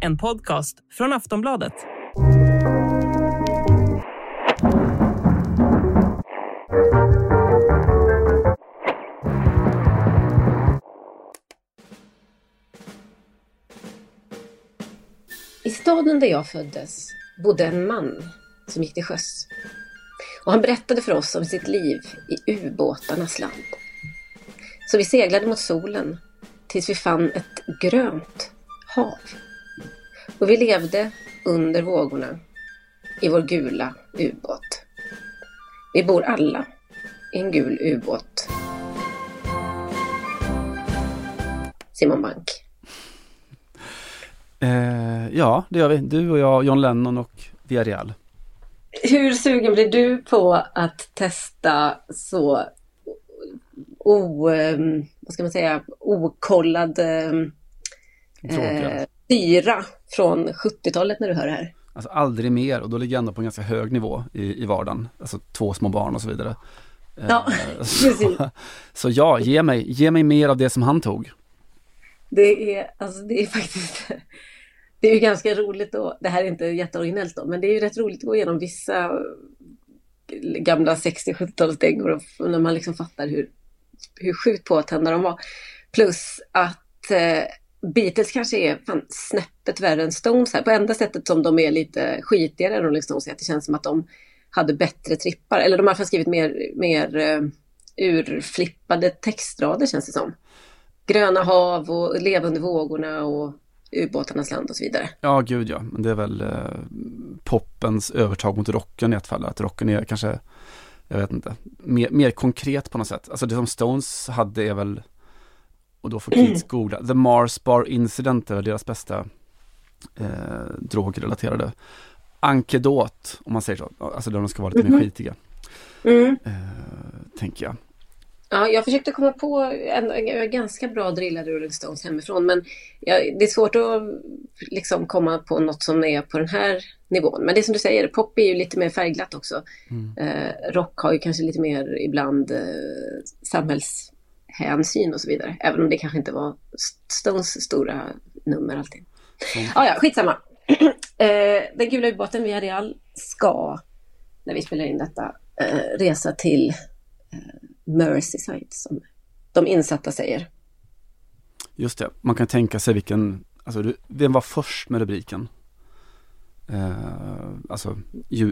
En podcast från Aftonbladet. I staden där jag föddes bodde en man som gick till sjöss. Och han berättade för oss om sitt liv i ubåtarnas land. Så vi seglade mot solen tills vi fann ett grönt hav. Och vi levde under vågorna i vår gula ubåt. Vi bor alla i en gul ubåt. Simon Bank. Eh, ja, det gör vi. Du och jag, John Lennon och Villarreal. Hur sugen blir du på att testa så o, ehm, vad ska man säga, okollad eh, syra från 70-talet när du hör det här? Alltså aldrig mer och då ligger jag ändå på en ganska hög nivå i, i vardagen. Alltså två små barn och så vidare. Eh, Ja, så, precis. så ja, ge mig, ge mig mer av det som han tog. Det är, alltså det är faktiskt, det är ju ganska roligt då, det här är inte jätteoriginellt då, men det är ju rätt roligt att gå igenom vissa gamla 60-70-talsdängor och när man liksom fattar hur, hur sjukt påtända de var. Plus att eh, Beatles kanske är fan snäppet värre än Stones här, på enda sättet som de är lite skitigare än Rolling Stones, är att det känns som att de hade bättre trippar, eller de har i alla fall skrivit mer, mer eh, urflippade textrader känns det som. Gröna hav och leva under vågorna och ubåtarnas land och så vidare. Ja, gud ja. Men det är väl eh, poppens övertag mot rocken i ett fall. Att rocken är kanske, jag vet inte, mer, mer konkret på något sätt. Alltså det som Stones hade är väl, och då får kids googla, The Mars Bar Incident är väl deras bästa eh, drogrelaterade ankedot, om man säger så. Alltså där de ska vara lite mer skitiga, Mm. eh, tänker jag. Ja, jag försökte komma på en, en ganska bra drillade Rolling Stones hemifrån, men ja, det är svårt att liksom komma på något som är på den här nivån. Men det är som du säger, pop är ju lite mer färgglatt också. Eh, rock har ju kanske lite mer ibland eh, samhällshänsyn och så vidare, även om det kanske inte var Stones stora nummer alltid. Ah, ja, skitsamma. eh, den gula ubåten via Real ska, när vi spelar in detta, eh, resa till eh, Merseyside, som de insatta säger. Just det, man kan tänka sig vilken, alltså vem var först med rubriken? Eh, alltså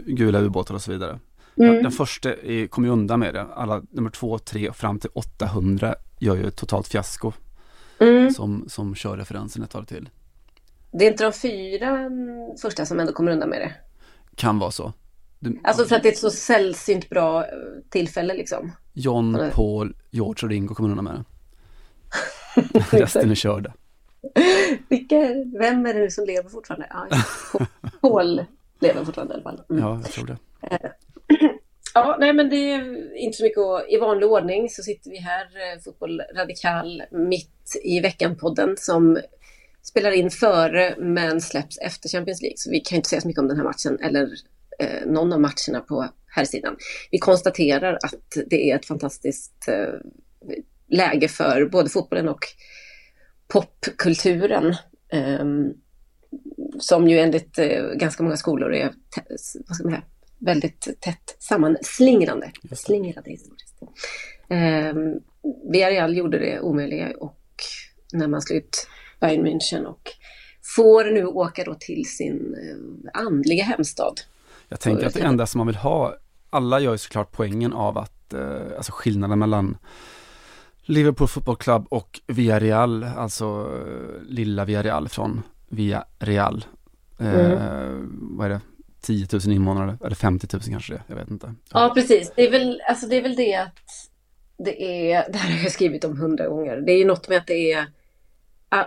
gula ubåtar och så vidare. Den första är, kommer ju undan med det. Alla nummer två, tre och fram till 800 gör ju ett totalt fiasko. Som, som kör referensen ett tag till. Det är inte de fyra mm, första som ändå kommer undan med det. Kan vara så. Alltså för att det är ett så sällsynt bra eh, tillfälle liksom. John, Paul, George och Ringo kommer undan med det. Resten är körda. Vilka, vem är det som lever fortfarande? Ja, Paul lever fortfarande i alla fall. Mm. Ja, jag tror det. Ja, nej men det är inte så mycket att, I vanlig ordning så sitter vi här, eh, Fotboll Radikal, mitt i veckan-podden som spelar in före men släpps efter Champions League. Så vi kan inte säga så mycket om den här matchen eller eh, någon av matcherna på här sidan. Vi konstaterar att det är ett fantastiskt eh, läge för både fotbollen och popkulturen. ehm, som ju enligt eh, ganska många skolor är vad ska man säga, väldigt tätt sammanslingrande. Slingrade historiskt. Um, Villarreal gjorde det omöjliga och när man slog ut Bayern München och får nu åka då till sin eh, andliga hemstad. Jag tänker att det enda som man vill ha, alla gör ju såklart poängen av att, eh, alltså skillnaden mellan Liverpool Football Club och Villarreal, alltså eh, lilla Villarreal från Villarreal. Eh, Vad är det? 10 000 invånare, eller 50 000 kanske det, jag vet inte. Ja, precis. Det är väl, alltså det, är väl det att det är, det här har jag skrivit om hundra gånger. Det är ju något med att det är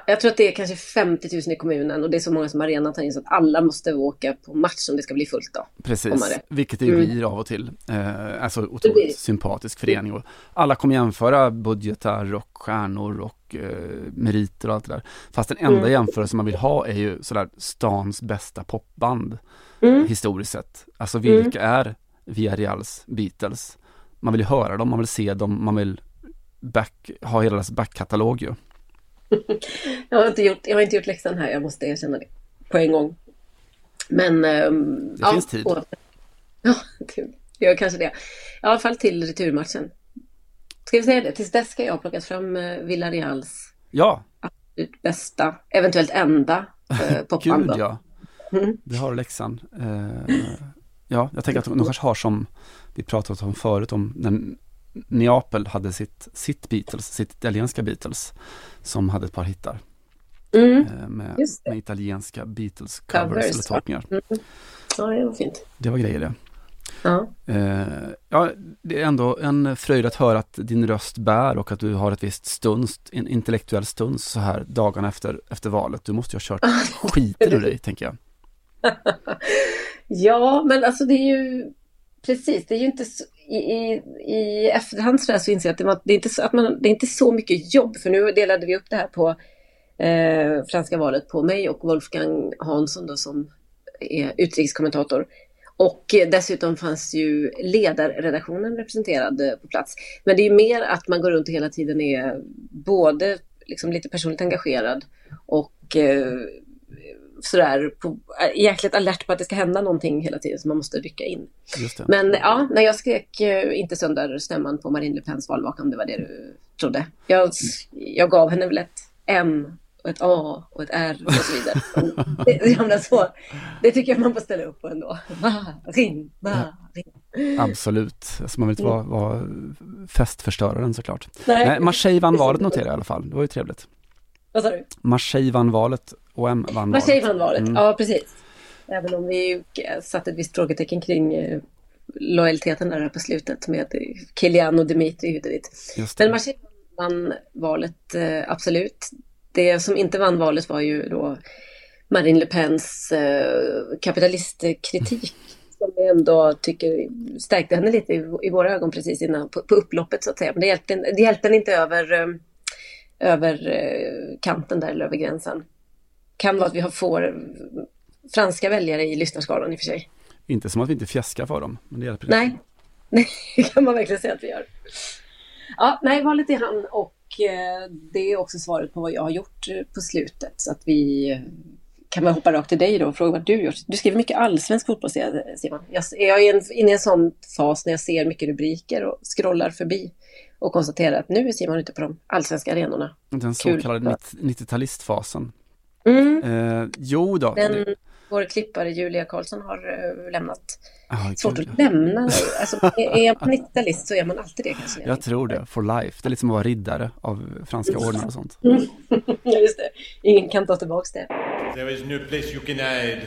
jag tror att det är kanske 50 000 i kommunen och det är så många som arenan tar in så att alla måste åka på match om det ska bli fullt då. Precis, vilket det mm. blir av och till. Eh, alltså otroligt sympatisk förening och alla kommer jämföra budgetar och stjärnor och eh, meriter och allt det där. Fast den enda mm. jämförelse man vill ha är ju sådär stans bästa popband mm. historiskt sett. Alltså vilka mm. är Villareals Beatles? Man vill ju höra dem, man vill se dem, man vill back, ha hela deras backkatalog ju. jag, har inte gjort, jag har inte gjort läxan här, jag måste erkänna det på en gång. Men... Um, det ja, finns tid. Och, ja, det gör kanske det. I alla fall till returmatchen. Ska vi säga det? Tills dess ska jag ha plockat fram uh, Villareals ja. absolut bästa, eventuellt enda uh, popband. Gud ja. Mm. Det har läxan. Uh, ja, jag tänker att de kanske har som vi pratat om förut om när Neapel hade sitt, sitt Beatles, sitt italienska Beatles som hade ett par hittar. Mm, eh, med, med, italienska Beatles covers, eller tolkningar. Mm. Ja, det var fint. Det var grejer det. Ja. Eh, ja, det är ändå en fröjd att höra att din röst bär och att du har ett visst stuns, en intellektuell stuns så här dagarna efter, efter valet. Du måste ju ha kört skiten ur dig, tänker jag. ja, men alltså det är ju precis, det är ju inte så, i, i, i efterhand så, så inser jag att, det, det, är inte så, att man, det är inte så mycket jobb, för nu delade vi upp det här på eh, franska valet på mig och Wolfgang Hansson då, som är utrikeskommentator. Och eh, dessutom fanns ju ledarredaktionen representerad eh, på plats. Men det är mer att man går runt och hela tiden är både liksom lite personligt engagerad och eh, sådär på, jäkligt alert på att det ska hända någonting hela tiden så man måste rycka in. Men ja, när jag skrek eh, inte sönder stämman på Marine Le Pens valvaka om det var det du trodde. Jag, jag gav henne väl ett M och ett A och ett R och så vidare. det, det, så, det tycker jag man får ställa upp på ändå. Marin, Marin. Absolut, alltså man vill inte vara, vara festförstöraren såklart. Nej. Nej Marseille vann valet noterar jag i alla fall, det var ju trevligt. Vad sa du? Marseille vann valet OM vann Marseille vann valet, mm. ja precis. Även om vi satte ett visst frågetecken kring eh, lojaliteten där på slutet med Kilian och Dimitri dit. Men Marseille vann valet, eh, absolut. Det som inte vann valet var ju då Marine Le Pens eh, kapitalistkritik. som vi ändå tycker stärkte henne lite i, i våra ögon precis innan, på, på upploppet så att säga. Men det hjälpte, det hjälpte henne inte över, över kanten där, eller över gränsen kan vara att vi får franska väljare i lyssnarskalan i och för sig. Inte som att vi inte fjäskar för dem, men det hjälper Nej, inte. nej, det kan man verkligen säga att vi gör. Ja, nej, valet är han och eh, det är också svaret på vad jag har gjort eh, på slutet. Så att vi eh, kan väl hoppa rakt till dig då och fråga vad du gjort. Du skriver mycket allsvensk fotboll Simon. Jag är inne i en sån fas när jag ser mycket rubriker och scrollar förbi och konstaterar att nu är Simon ute på de allsvenska arenorna. Den så Kul. kallade 90-talistfasen. Mm. Eh, jo då. Den, vår klippare Julia Karlsson har uh, lämnat. Ah, Svårt att lämna. Alltså, är man 90-talist så är man alltid det kanske. Jag, jag tror det, for life. Det är lite som att vara riddare av franska ordnar och sånt. ja, just det. Ingen kan ta tillbaka det. There is no place you can hide.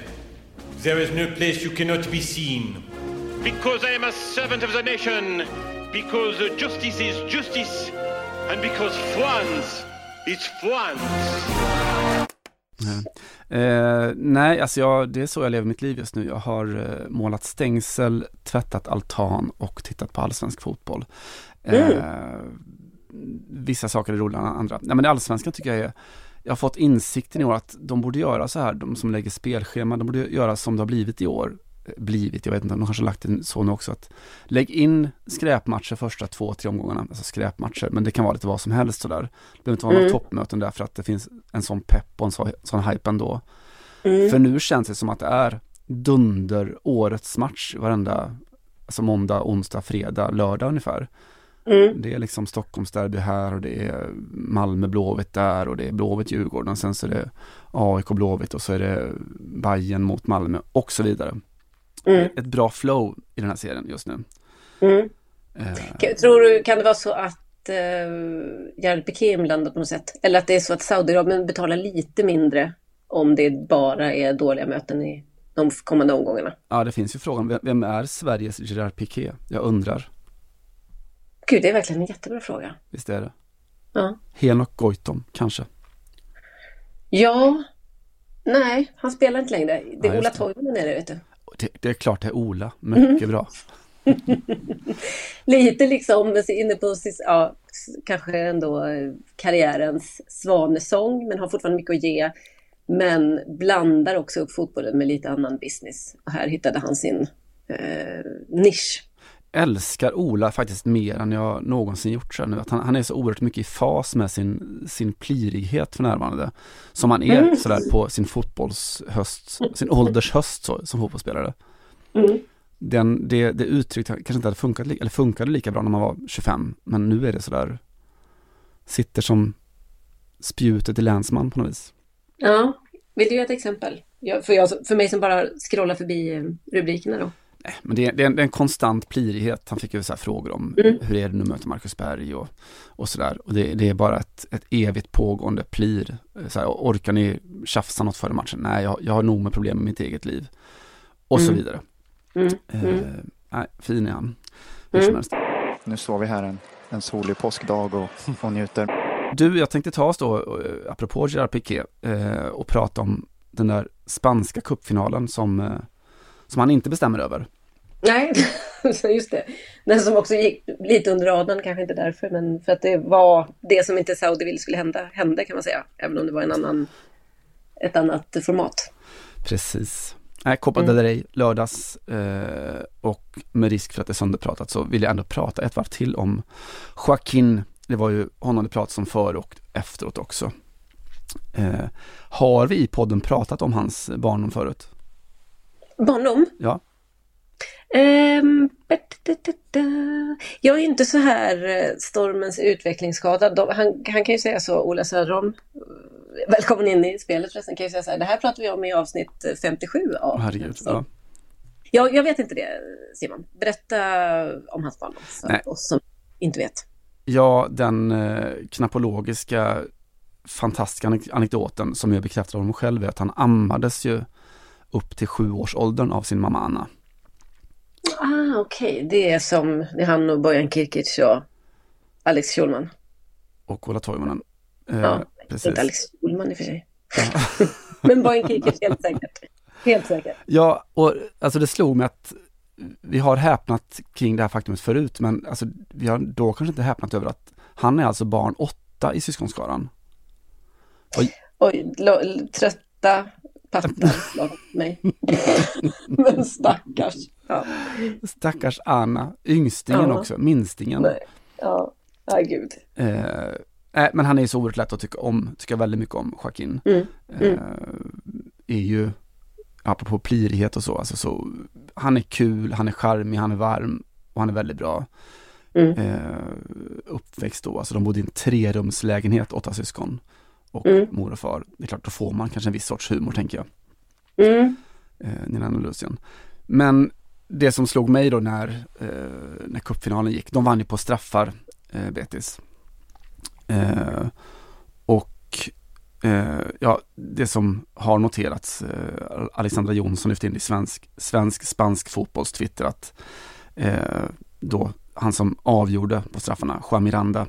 There is no place you cannot be seen. Because I am a servant of the nation. Because justice is justice. And because France is France. Eh, nej, alltså jag, det är så jag lever mitt liv just nu. Jag har eh, målat stängsel, tvättat altan och tittat på allsvensk fotboll. Eh, mm. Vissa saker är roligare än andra. Nej, men allsvenskan tycker jag är jag har fått insikten i år att de borde göra så här, de som lägger spelschema, de borde göra som det har blivit i år blivit, jag vet inte, de kanske har lagt det så nu också, att lägg in skräpmatcher första två, tre omgångarna, alltså skräpmatcher, men det kan vara lite vad som helst sådär. Det behöver inte vara mm. några toppmöten där för att det finns en sån pepp och en sån, sån hype ändå. Mm. För nu känns det som att det är dunder årets match varenda, alltså måndag, onsdag, fredag, lördag ungefär. Mm. Det är liksom Stockholmsderby här och det är Malmö Blåvitt där och det är Blåvitt Djurgården och sen så är det AIK Blåvitt och så är det Bayern mot Malmö och så vidare mm. ett bra flow i den här serien just nu. Mm. Uh, Tror du, kan det vara så att uh, Gerard Piqué är inblandad på något sätt? Eller att det är så att Saudiarabien betalar lite mindre om det bara är dåliga möten i de kommande omgångarna? Ja, det finns ju frågan, vem är Sveriges Gerard Piqué? Jag undrar. Gud, det är verkligen en jättebra fråga. Visst är det? Ja. Henok Goitom, kanske? Ja, nej, han spelar inte längre. Det är Ja, Ola. Toivonen är det, vet du. Det, det är klart det är Ola, mycket bra. Lite liksom inne på ja, kanske ändå karriärens svanesång, men har fortfarande mycket att ge. Men blandar också upp fotbollen med lite annan business. Och här hittade han sin eh, nisch älskar Ola faktiskt mer än jag någonsin gjort så nu. Att han, han är så oerhört mycket i fas med sin, sin plirighet för närvarande. Som han är Mm. sådär på sin fotbollshöst, sin åldershöst så, som fotbollsspelare. Mm. Den, det, det uttrycket kanske inte hade funkat, eller funkade lika bra när man var 25. Men nu är det sådär, sitter som spjutet i länsman på något vis. Ja, vill du ge ett exempel? Jag, för, jag, för mig som bara scrollar förbi eh, rubrikerna då. Nej, men det är, det, är en, det är en konstant plirighet. Han fick ju så här frågor om Mm. hur är det nu att möta Marcus Berg och, och sådär. Och det, det är bara ett, ett evigt pågående plir. Så här, orkar ni tjafsa något före matchen? Nej, jag, jag har nog med problem med mitt eget liv. Och så Mm. vidare. Mm. Eh, Mm. nej, fin är han. Hur som Mm. helst. Nu står vi här en, en solig påskdag och, och njuter. Du, jag tänkte ta oss då, eh, apropå Gerard Piqué, eh, och prata om den där spanska kuppfinalen som, eh, som han inte bestämmer över. Nej, just det. Den som också gick lite under radarn, kanske inte därför, men för att det var det som inte Saudi ville skulle hända, hände kan man säga. Även om det var en annan, ett annat format. Precis. Nej, Copa Mm. del Rey lördags eh, och med risk för att det är sönderpratat så vill jag ändå prata ett varv till om Joaquin. Det var ju honom det pratades om före och efteråt också. Eh, har vi i podden pratat om hans barndom förut? Barndom? Ja. Ehm, jag är inte så här eh, stormens utvecklingsskadad. Han, han kan ju säga så, Ola Söderholm. eh, Välkommen in i spelet förresten. Kan ju säga så här, det här pratar vi om i avsnitt eh, 57 av Åh, herregud. Ja. Jag, jag vet inte det, Simon. Berätta om hans barndom för oss som inte vet. Ja, den eh, knappologiska fantastiska anek- anekdoten som jag bekräftar honom själv är att han ammades ju upp till sjuårsåldern av sin mamma Anna. Ah, okej. Det är som det är han och Bojan Kirkic och Alex Schulman. Och Ola Toivonen. Eh, Ja, precis. Inte Alex Schulman i och för sig. Men Bojan Kirkic, helt säkert. Helt säkert. Ja, och alltså det slog mig att vi har häpnat kring det här faktumet förut, men alltså vi har då kanske inte häpnat över att han är alltså barn åtta i syskonskaran. Oj, lo, trötta pattar slår mig. Men stackars. Ja, Stackars Anna, yngstingen Ja. också, minstingen. nej. Ja, ja gud. Eh, nej, men han är ju så oerhört lätt att tycka om, tycka väldigt mycket om Joaquin. Mm, Eh, är ju, apropå plirighet och så, alltså så, han är kul, han är charmig, han är varm och han är väldigt bra. Mm. Eh, uppväxt då, alltså de bodde i en trerumslägenhet, åtta syskon. Och Mm. mor och far. Det är klart, då får man kanske en viss sorts humor tänker jag. Mm. Eh, Nina och Lucian. Men det som slog mig då när, eh, när cupfinalen gick, de vann ju på straffar, eh, Betis. Eh, och eh, ja, det som har noterats, eh, Alexandra Jonsson lyfte in i svensk, svensk spansk fotbolls Twitter att eh, då han som avgjorde på straffarna, Juan Miranda,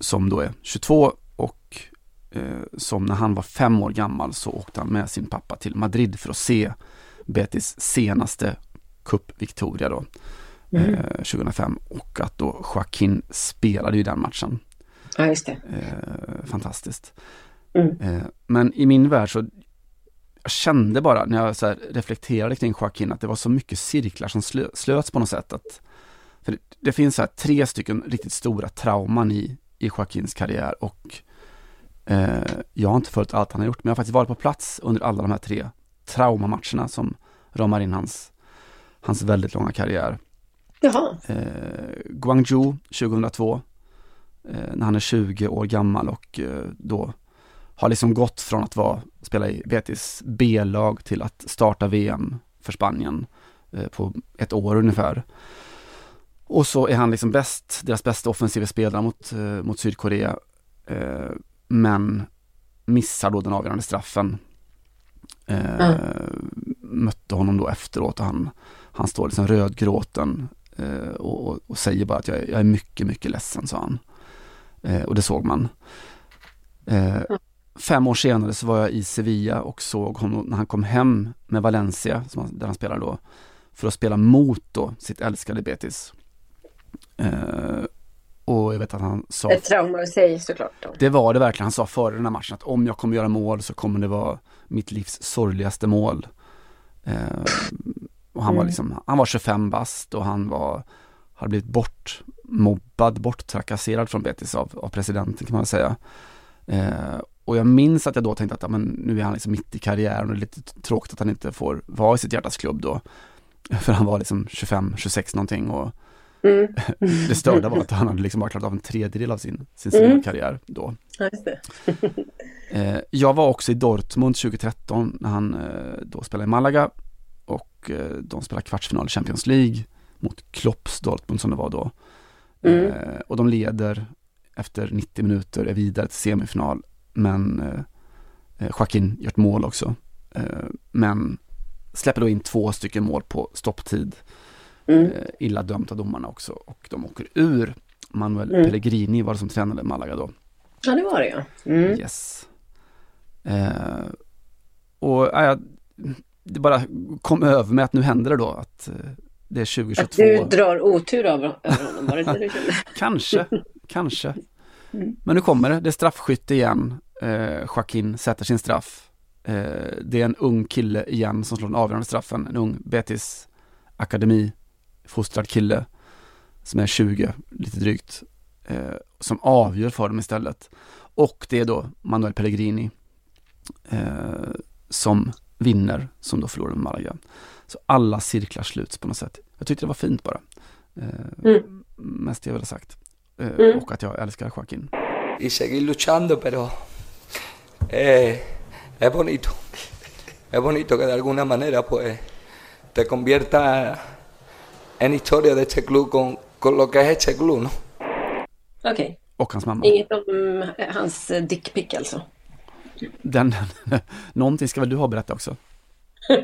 som då är 22 och eh, som när han var fem år gammal så åkte han med sin pappa till Madrid för att se Betis senaste cupviktoria då, eh, 2005 och att då Joaquin spelade ju den matchen. Ja, just det. Eh, fantastiskt. Mm. Eh, men i min värld så jag kände bara när jag så här reflekterade kring Joaquin att det var så mycket cirklar som slö, slöts på något sätt. Att, för det, det finns så här tre stycken riktigt stora trauman i, i Joaquins karriär och eh, jag har inte följt allt han har gjort men jag har faktiskt varit på plats under alla de här tre traumamatcherna som ramar in hans, hans väldigt långa karriär. Jaha. Eh, Guangzhou 2002 eh, när han är 20 år gammal och eh, då har liksom gått från att vara, spela i Betis B-lag till att starta VM för Spanien eh, på ett år ungefär. Och så är han liksom bäst, deras bästa offensiva spelare mot, eh, mot Sydkorea. Eh, men missar då den avgörande straffen. Eh, Mötte honom då efteråt och han, han står liksom rödgråten eh, och, och, och, säger bara att jag, jag, är mycket, mycket ledsen, sa han. Eh, och det såg man. Eh, fem år senare så var jag i Sevilla och såg honom när han kom hem med Valencia, han, där han spelar då, för att spela mot då sitt älskade Betis. Eh, och jag vet att han sa... Ett trauma i sig såklart. Då. Det var det verkligen. Han sa före den här matchen att om jag kommer göra mål så kommer det vara mitt livs sorgligaste mål. Eh, och han mm. var liksom, han var 25 bast och han var, hade blivit bortmobbad, borttrakasserad från Betis av, av presidenten kan man säga. Eh, och jag minns att jag då tänkte att ja, men nu är han liksom mitt i karriären och det är lite tråkigt att han inte får vara i sitt hjärtas klubb då. För han var liksom 25, 26 någonting och mm. det störda var att han hade liksom bara klarat av en tredjedel av sin, sin mm. karriär då. eh, jag var också i Dortmund 2013 när han eh, då spelade i Malaga och eh, de spelade kvartsfinal i Champions League mot Klopps Dortmund som det var då. Mm. Eh, och de leder efter 90 minuter, är vidare till semifinal men eh, Joaquin gör ett mål också. Men släpper då in två stycken mål på stopptid. Mm. Eh, illa dömt av domarna också och de åker ur. Manuel mm. Pellegrini var det som tränade Malaga då. Ja, det var det ja. Mm. Yes. Eh, och ja, det bara kom över mig att nu händer det då att eh, det är 2022. Att du drar otur över honom, var det det du kände? kanske, kanske. Mm. Men nu kommer det, det är straffskytte igen eh, Joaquin sätter sin straff. Eh, det är en ung kille igen som slår den avgörande straffen. En ung Betis akademi fostrad kille som är 20, lite drygt, eh, som avgör för dem istället. Och det är då Manuel Pellegrini eh, som vinner, som då förlorar med Malaga. Så alla cirklar sluts på något sätt. Jag tyckte det var fint bara. Eh, mm. Mest jag vill ha sagt. Eh, mm. Och att jag älskar Joaquin. Y seguir luchando, pero eh, es bonito. Es bonito que de alguna manera pues te convierta en historia de este club con, con lo que es este club, ¿no? Okej. Okay. Och hans mamma. Inget om eh, hans eh, dickpick alltså? Den, någonting ska väl du ha berättat också?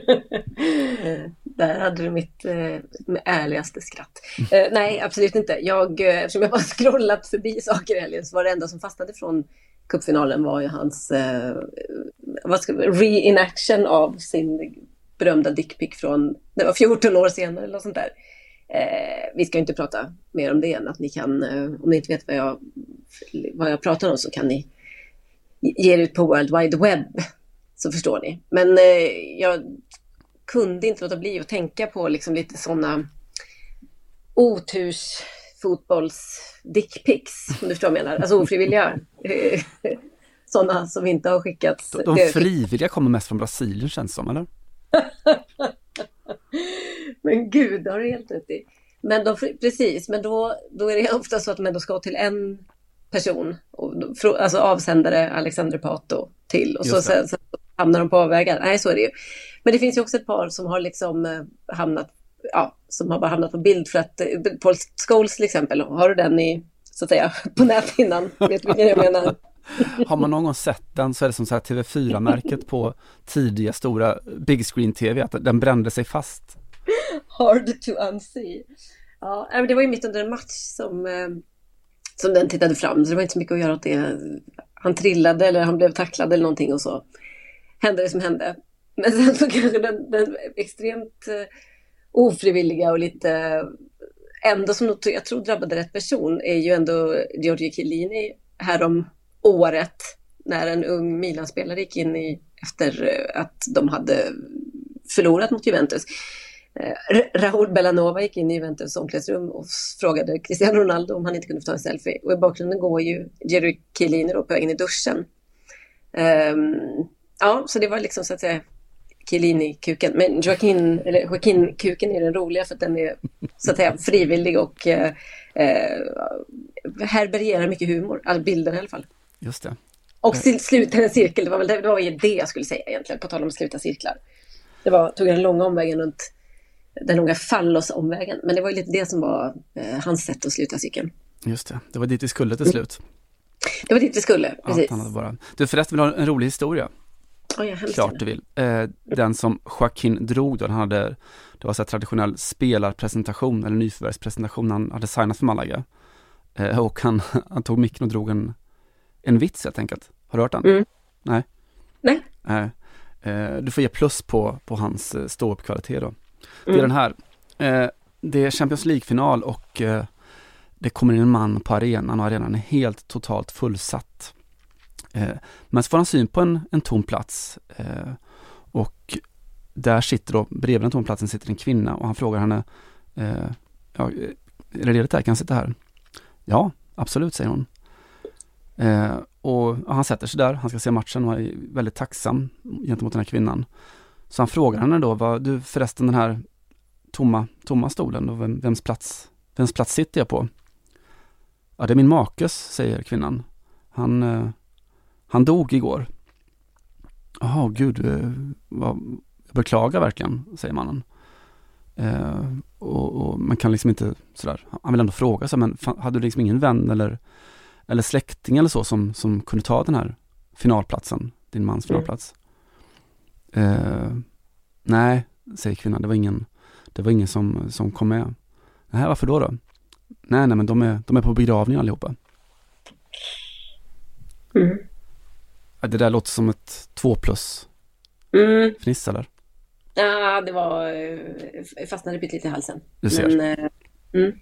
Där hade du mitt eh, ärligaste skratt. Eh, nej, absolut inte. Jag, eh, eftersom jag bara scrollat förbi saker i helgen så var det enda som fastnade från cupfinalen var ju hans eh, vad ska reenaction av sin berömda dickpick från, det var 14 år senare eller något sånt där. Eh, vi ska inte prata mer om det än att ni kan, eh, om ni inte vet vad jag, vad jag pratar om så kan ni ge er ut på World Wide Web så förstår ni. Men eh, jag kunde inte låta bli att tänka på liksom lite sådana oturs fotbolls dickpics, om du förstår vad jag menar. Alltså ofrivilliga. Sådana som inte har skickats. De, de frivilliga kommer mest från Brasilien känns det som, eller? men gud, det har du helt rätt i. Men de, precis, men då, då är det ofta så att de ändå ska till en person. Och, alltså avsändare Alexander Pato till. Och så, sen, så hamnar de på avvägar. Nej, så är det ju. Men det finns ju också ett par som har liksom eh, hamnat ja, som har bara hamnat på bild för att eh, Paul Scholes till exempel, har du den i, så att säga, på näthinnan? Vet du vilken jag menar? Har man någon gång sett den så är det som så här TV4-märket på tidiga stora big screen TV, att den brände sig fast. Hard to unsee. Ja, men det var ju mitt under en match som, eh, som den tittade fram, så det var inte så mycket att göra åt det. Han trillade eller han blev tacklad eller någonting och så hände det som hände. Men sen så kanske den, den extremt eh, ofrivilliga och lite eh, ändå som jag tror drabbade rätt person är ju ändå Giorgio Chiellini härom året när en ung Milan-spelare gick in i efter att de hade förlorat mot Juventus. Eh, Raúl Bellanova gick in i Juventus omklädningsrum och frågade Cristiano Ronaldo om han inte kunde få ta en selfie. Och i bakgrunden går ju Jerry Chiellini då på vägen i duschen. Um, ja, så det var liksom så att säga Chiellini-kuken. Men Joaquin, eller Joaquin-kuken är den roliga för att den är så att säga frivillig och eh, eh härbärgerar mycket humor. All bilden i alla fall. Just det. Och sluta en cirkel, det var väl det, det, var det jag skulle säga egentligen, på tal om att sluta cirklar. Det var, tog den långa omvägen runt den långa fallosomvägen. Men det var ju lite det som var eh, hans sätt att sluta cykeln. Just det, det var dit vi skulle till slut. Det var dit vi skulle, precis. Ja, bara... Du förresten vill ha en rolig historia? Oh, ja, Klart du vill. Eh, den som Joaquin drog då, han hade, det var så traditionell spelarpresentation eller nyförvärvspresentation, han hade signat för Malaga. Eh, och han, han tog micken och drog en, en vits helt enkelt. Har du hört den? Mm. Nej. Nej. Nej. Eh, du får ge plus på, på hans eh, ståuppkvalitet då. Det är Mm. den här. Eh, det är Champions League-final och eh, det kommer in en man på arenan och arenan är helt totalt fullsatt. Eh, men så får han syn på en, en tom plats eh, och där sitter då, bredvid den tomma platsen sitter en kvinna och han frågar henne, eh, ja, är det ledigt här, kan jag sitta här? Ja, absolut, säger hon. Eh, och han sätter sig där, han ska se matchen och är väldigt tacksam gentemot den här kvinnan. Så han frågar henne då, vad, du förresten den här tomma, tomma stolen, och vem, vems, plats, vems plats sitter jag på? Ja, det är min makes, säger kvinnan. Han, eh, han dog igår. Jaha, gud, eh, vad, jag beklagar verkligen, säger mannen. Eh, och, och man kan liksom inte sådär, han vill ändå fråga sig, men fan, hade du liksom ingen vän eller, eller släkting eller så som, som kunde ta den här finalplatsen, din mans finalplats? Eh, nej, säger kvinnan, det var ingen, det var ingen som, som kom med. Nej, varför då då? Nej, nej, men de är, de är på begravning allihopa. Mm. Det där låter som ett två plus Mm. fniss eller? Ja, det var, eh, jag fastnade lite i halsen. Du ser. Men, eh, mm.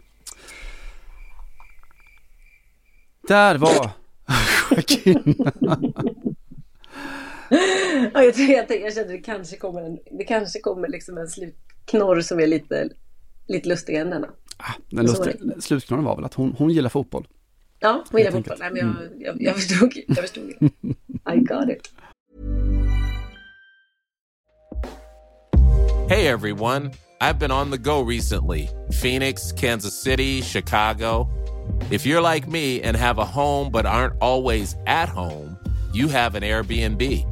Där var Joaquin. Ja, jag, tror, jag, tänkte- jag kände det kanske kommer en, det kanske kommer liksom en slutknorr som är lite, lite lustigare än denna. Den Så var lustiga, slutknorren var väl att hon, hon gillar fotboll. Ja, hon gillar fotboll. Nej. Mm. men jag, jag, jag förstod, jag förstod det. I got it. Hey everyone, I've been on the go recently Phoenix, Kansas City, Chicago. If you're like me and have a home but aren't always at home, you have an Airbnb.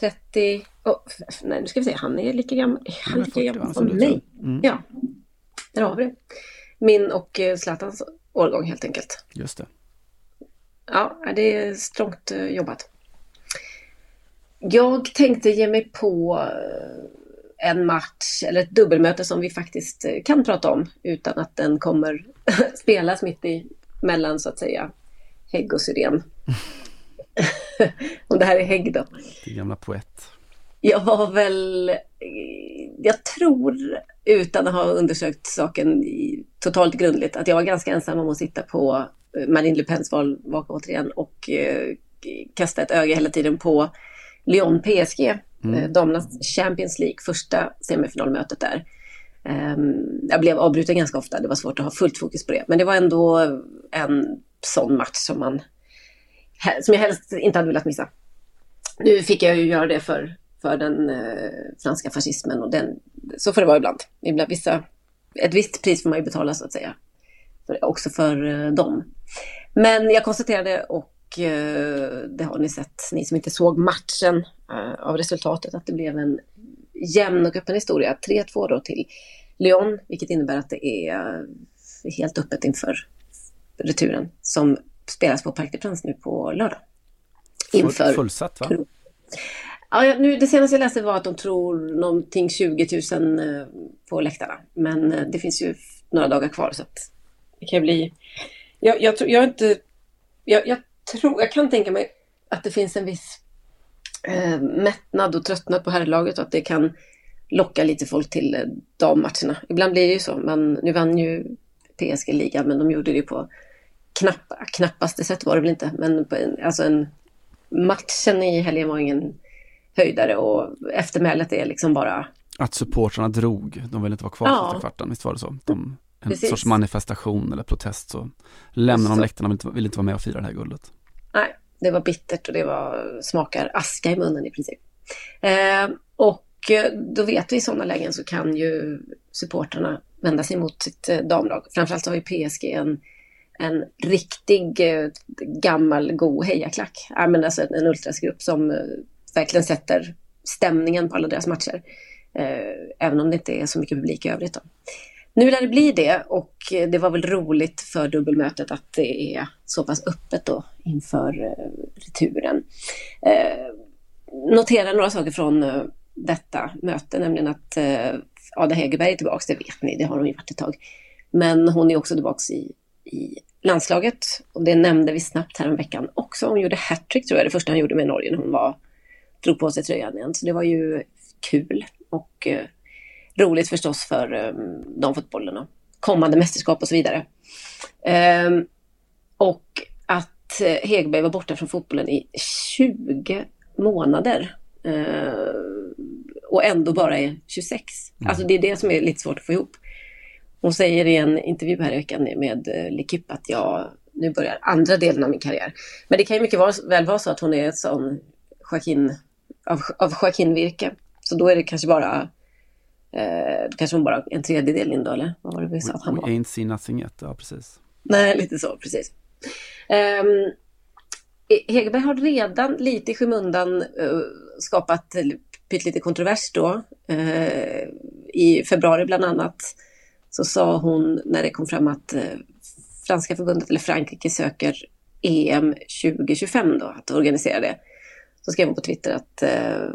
30... Oh, nej, nu ska vi se. Han är lika gammal, han är lika 40, gammal som mig. Mm. Ja, där har vi det. Min och eh, Zlatans årgång helt enkelt. Just det. Ja, det är strångt eh, jobbat. Jag tänkte ge mig på eh, en match eller ett dubbelmöte som vi faktiskt kan prata om utan att den kommer spelas mitt i mellan så att säga Hägg och Syrén. och det här är Hägg då. Din gamla poet. Jag var väl, jag tror utan att ha undersökt saken totalt grundligt, att jag var ganska ensam om att sitta på eh, Marine Le Pens val, vaka återigen och eh, kasta ett öga hela tiden på Lyon PSG, eh, damernas Champions League, första semifinalmötet där. Ehm, jag blev avbruten ganska ofta, det var svårt att ha fullt fokus på det, men det var ändå en sån match som man som jag helst inte hade velat missa. Nu fick jag ju göra det för, för den eh, franska fascismen och den, så får det vara ibland. ibland vissa, ett visst pris får man ju betala så att säga. För, också för eh, dem. Men jag konstaterade och eh, det har ni sett, ni som inte såg matchen eh, av resultatet, att det blev en jämn och öppen historia. 3-2 då till Lyon, vilket innebär att det är eh, helt öppet inför returen som spelas på Parc des Princes nu på lördag. Inför Full, fullsatt va? Ja, nu, det senaste jag läste var att de tror någonting 20 000 eh, på läktarna. Men eh, det finns ju några dagar kvar så att det kan bli... Jag, jag, tror, jag, inte, jag, jag, tror, jag kan tänka mig att det finns en viss eh, mättnad och tröttnad på herrlaget och att det kan locka lite folk till eh, dammatcherna. Ibland blir det ju så. Men nu vann ju PSG-ligan men de gjorde det ju på knapp, knappaste sätt var det väl inte. Men en, alltså en, matchen i helgen var ingen höjdare och eftermälet är liksom bara Att supportrarna drog, de ville inte vara kvar Ja. sista kvarten, visst var det så? De, en Precis. sorts manifestation eller protest så lämnade de läktarna ville inte, ville inte vara med och fira det här guldet. Nej, det var bittert och det var smakar aska i munnen i princip. Eh, och eh, då vet vi i sådana lägen så kan ju supporterna vända sig mot sitt eh, damlag. Framförallt har ju PSG en, en riktig eh, gammal god hejaklack. Ja, men alltså en ultrasgrupp som eh, verkligen sätter stämningen på alla deras matcher. Eh, även om det inte är så mycket publik i övrigt. Då. Nu lär det bli det och det var väl roligt för dubbelmötet att det är så pass öppet då inför returen. Notera några saker från detta möte, nämligen att Ada Hegerberg är tillbaka, det vet ni, det har hon ju varit ett tag. Men hon är också tillbaka i, i landslaget och det nämnde vi snabbt här en veckan också. Hon gjorde hattrick tror jag, det första han gjorde med Norge när hon var, drog på sig tröjan igen. Så det var ju kul och eh, roligt förstås för eh, damfotbollen och kommande mästerskap och så vidare. Eh, och att eh, Hegberg var borta från fotbollen i 20 månader. Eh, och ändå bara är 26. Mm. Alltså det är det som är lite svårt att få ihop. Hon säger i en intervju här i veckan med eh, Likip att jag, nu börjar andra delen av min karriär. Men det kan ju mycket väl vara så att hon är ett sån Joaquin, av, av Joaquin-virke. Så då är det kanske bara, eh, kanske hon bara en tredjedel in då, eller? Vad var det vi sa att han var? We ain't seen nothing yet, ja precis. Nej, lite så, precis. Um, Hegerberg har redan lite i skymundan uh, skapat lite kontrovers då. Uh, I februari bland annat så sa hon när det kom fram att eh, franska förbundet eller Frankrike söker EM 2025 då, att organisera det. Så skrev hon på Twitter att eh,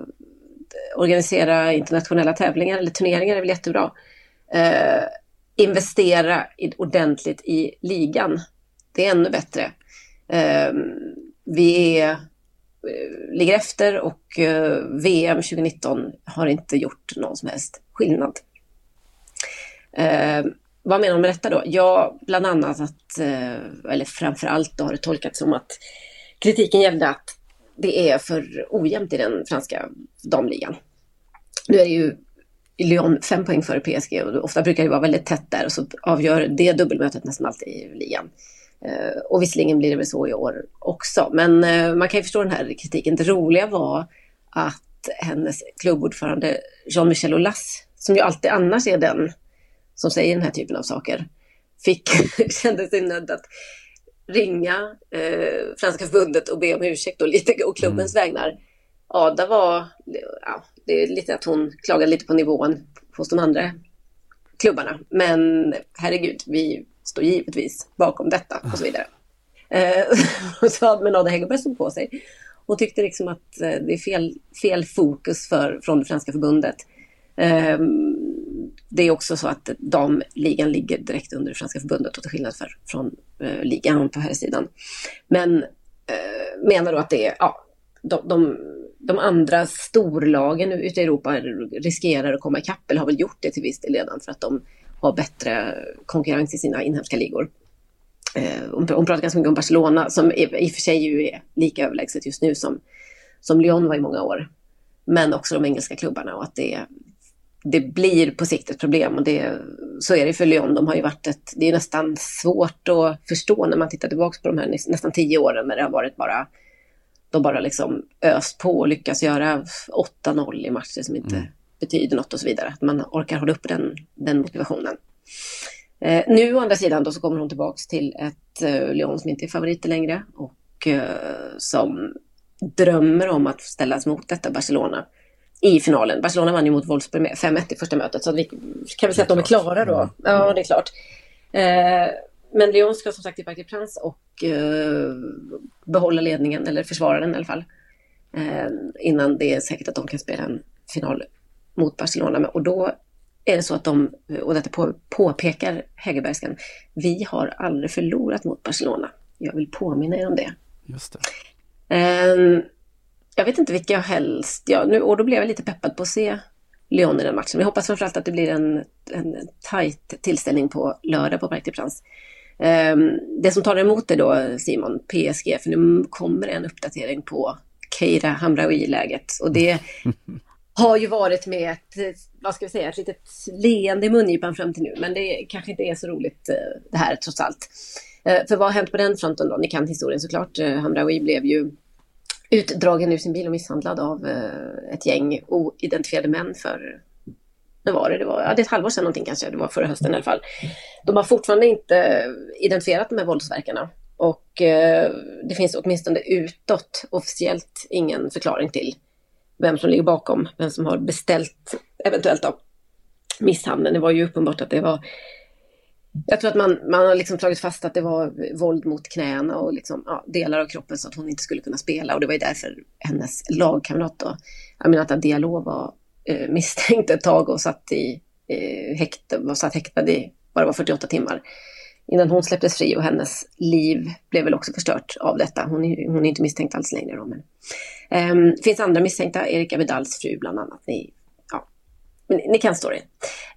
organisera internationella tävlingar eller turneringar är väl jättebra. Eh, investera ordentligt i ligan. Det är ännu bättre. Eh, vi är, ligger efter och eh, VM 2019 har inte gjort någon som helst skillnad. Eh, vad menar hon med detta då? Ja, bland annat att, eh, eller framför allt då har det tolkats som att kritiken gällde att det är för ojämnt i den franska damligan. Nu är det ju Lyon fem poäng före PSG och ofta brukar det vara väldigt tätt där och så avgör det dubbelmötet nästan alltid i ligan. Eh, och visserligen blir det väl så i år också, men eh, man kan ju förstå den här kritiken. Det roliga var att hennes klubbordförande Jean-Michel Aulas, som ju alltid annars är den som säger den här typen av saker, fick, kände sig nödd att ringa eh, Franska förbundet och be om ursäkt och lite och klubbens mm. vägnar. Ada var, ja, det är lite att hon klagade lite på nivån hos de andra klubbarna. Men herregud, vi står givetvis bakom detta och så vidare. Eh, så hade Menada Hegerberg stod på sig och tyckte liksom att eh, det är fel, fel fokus för, från det franska förbundet. Eh, det är också så att damligan ligger direkt under franska förbundet och till skillnad för, från eh, ligan på här sidan. Men eh, menar då att det är, ja, de, de, de andra storlagen ute i Europa riskerar att komma ikapp, eller har väl gjort det till viss del redan för att de har bättre konkurrens i sina inhemska ligor. Eh, hon, pratar ganska mycket om Barcelona som i och för sig ju är lika överlägset just nu som, som Lyon var i många år. Men också de engelska klubbarna och att det, det blir på sikt ett problem. Och det, så är det för Lyon. De har ju varit ett, det är nästan svårt att förstå när man tittar tillbaka på de här nästan tio åren när det har varit bara de bara liksom öst på och lyckas göra 8-0 i matcher som inte mm betyder något och så vidare. Att man orkar hålla uppe den, den motivationen. Eh, nu å andra sidan då så kommer hon tillbaks till ett eh, Lyon som inte är favoriter längre och eh, som drömmer om att ställas mot detta Barcelona i finalen. Barcelona vann ju mot Wolfsburg med 5-1 i första mötet så vi kan väl säga att de är klara då. Ja, det är klart. Eh, men Lyon ska som sagt till Parc des Princes och eh, behålla ledningen, eller försvara den i alla fall. Eh, innan det är säkert att de kan spela en final mot Barcelona. Och då är det så att de, och detta på, påpekar Hägerbergskan, vi har aldrig förlorat mot Barcelona. Jag vill påminna er om det. Just det. Jag vet inte vilka jag helst, ja, nu, och då blev jag lite peppad på att se Lyon i den matchen. Jag hoppas framförallt att det blir en, en tajt tillställning på lördag på Parc des Princes. Um, det som tar emot det då, Simon, PSG, för nu kommer en uppdatering på Keira Hamraoui-läget. Och det har ju varit med ett, vad ska vi säga, ett litet leende i mungipan fram till nu. Men det kanske inte är så roligt eh, det här trots allt. Eh, för vad har hänt på den fronten då? Ni kan historien såklart. Eh, Hamraoui blev ju utdragen ur sin bil och misshandlad av eh, ett gäng oidentifierade män för, när var det? Det var ja, det är ett halvår sedan någonting kanske, det var förra hösten i alla fall. De har fortfarande inte identifierat de här våldsverkarna. Och eh, det finns åtminstone utåt officiellt ingen förklaring till vem som ligger bakom, vem som har beställt eventuellt då, misshandeln. Det var ju uppenbart att det var jag tror att man, man har liksom tagit fast att det var våld mot knäna och liksom, ja, delar av kroppen så att hon inte skulle kunna spela. Och det var ju därför hennes lagkamrat då, Aminata Diallo var eh, misstänkt ett tag och satt, i, eh, häkt, var satt häktad i bara var 48 timmar. Innan hon släpptes fri och hennes liv blev väl också förstört av detta. Hon är, hon är inte misstänkt alls längre. Då, men, Um, det finns andra misstänkta, Erika Vidals fru bland annat. Ni ni, ni kan storyn.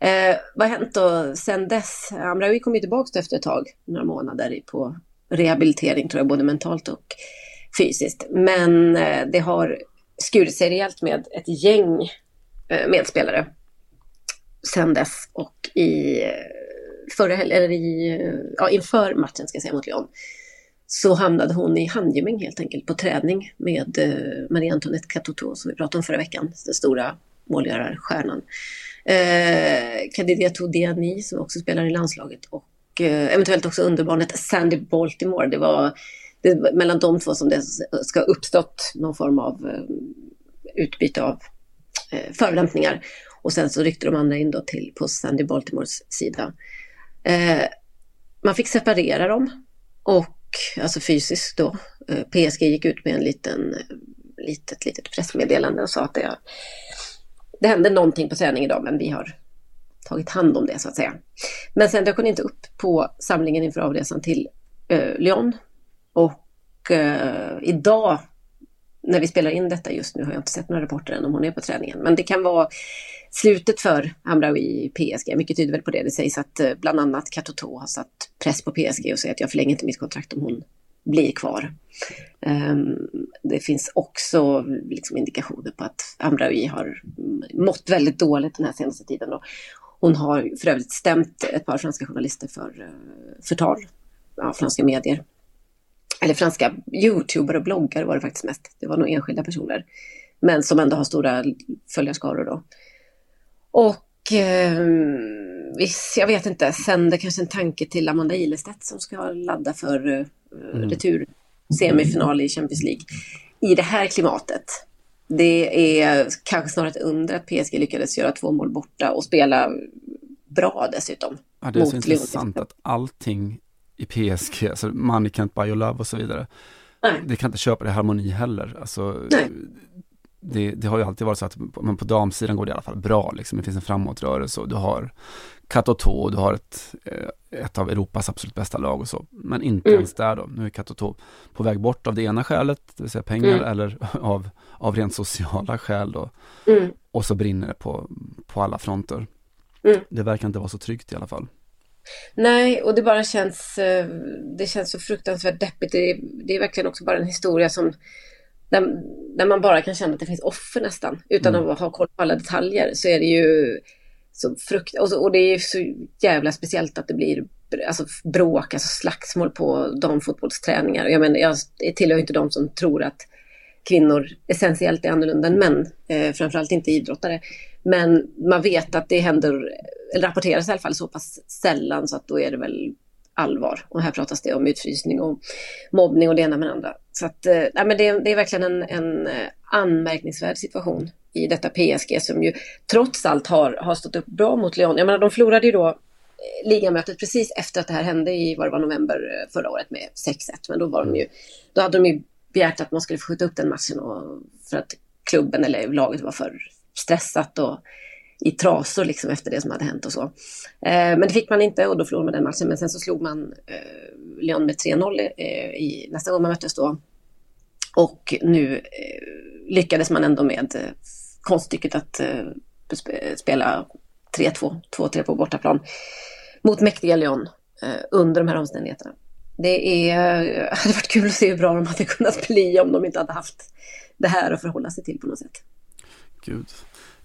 Eh, vad har hänt då sen dess? Amraoui kom ju tillbaka efter ett tag, några månader på rehabilitering tror jag, både mentalt och fysiskt. Men eh, det har skurit sig rejält med ett gäng eh, medspelare sen dess och i eh, förra eller i, ja, inför matchen ska jag säga mot Lyon så hamnade hon i handgemäng helt enkelt på träning med eh, Marie Antoinette Katoto som vi pratade om förra veckan, den stora målgörarstjärnan. Eh, Kadidia Todiani som också spelar i landslaget och eh, eventuellt också underbarnet Sandy Baltimore. Det var, det mellan de två som det ska ha uppstått någon form av eh, utbyte av eh, förolämpningar. Och sen så ryckte de andra in då till på Sandy Baltimores sida. Eh, man fick separera dem och alltså fysiskt då. Eh, PSG gick ut med en liten eh, litet, litet pressmeddelande och sa att det det hände någonting på träning idag men vi har tagit hand om det så att säga. Men sen dök hon inte upp på samlingen inför avresan till eh, Lyon. Och eh, idag när vi spelar in detta just nu har jag inte sett några rapporter än om hon är på träningen. Men det kan vara slutet för Hamraoui i PSG. Mycket tyder väl på det. Det sägs att eh, bland annat Katoto har satt press på PSG och säger att jag förlänger inte mitt kontrakt om hon blir kvar. Ehm, det finns också liksom indikationer på att Amraoui har mått väldigt dåligt den här senaste tiden. Hon har för övrigt stämt ett par franska journalister för eh, förtal av franska medier. Eller franska youtuber och bloggare var det faktiskt mest. Det var nog enskilda personer. Men som ändå har stora följarskaror då. Och eh, visst, jag vet inte, sänder kanske en tanke till Amanda Ilestedt som ska ladda för eh, mm. retur semifinal i Champions League i det här klimatet. Det är kanske snarare ett under att PSG lyckades göra två mål borta och spela bra dessutom. Ja, det är så intressant att allting i PSG, alltså money can't buy your love och så vidare. Nej. Det kan inte köpa det harmoni heller. Alltså, Nej det, det, har ju alltid varit så att men på damsidan går det i alla fall bra. Liksom. Det finns en framåtrörelse och du har Katoto och du har ett, eh, ett av Europas absolut bästa lag och så. Men inte mm. ens där då. Nu är Katoto på väg bort av det ena skälet, det vill säga pengar, mm. eller av, av rent sociala skäl då. Mm. Och så brinner det på, på alla fronter. Mm. Det verkar inte vara så tryggt i alla fall. Nej, och det bara känns, eh, det känns så fruktansvärt deppigt. Det är, det är verkligen också bara en historia som där, där man bara kan känna att det finns offer nästan, utan mm. att ha koll på alla detaljer, så är det ju så frukt... Och, så, och det är så jävla speciellt att det blir alltså, bråk, alltså slagsmål på damfotbollsträningar. Jag menar, jag tillhör inte de som tror att kvinnor essentiellt är annorlunda än män, eh, framförallt inte idrottare. Men man vet att det händer, eller rapporteras i alla fall så pass sällan så att då är det väl allvar. Och här pratas det om utfrysning och mobbning och det ena med det andra. Så att, eh, nej, men det, det är verkligen en, en eh, anmärkningsvärd situation i detta PSG som ju trots allt har, har stått upp bra mot Lyon. Jag menar, de förlorade ju då eh, ligamötet precis efter att det här hände i vad det var, november förra året med 6-1. Men då, var de ju, då hade de ju begärt att man skulle få skjuta upp den matchen och, för att klubben eller laget var för stressat och i trasor liksom efter det som hade hänt och så. Eh, men det fick man inte och då förlorade man den matchen. Men sen så slog man eh, Lyon med 3-0 eh, i nästa gång man möttes då. Och nu eh, lyckades man ändå med eh, konststycket att eh, spela 3-2, 2-3 på bortaplan mot mäktiga Lyon eh, under de här omständigheterna. Det är, eh, hade varit kul att se hur bra de hade kunnat bli om de inte hade haft det här att förhålla sig till på något sätt. Gud,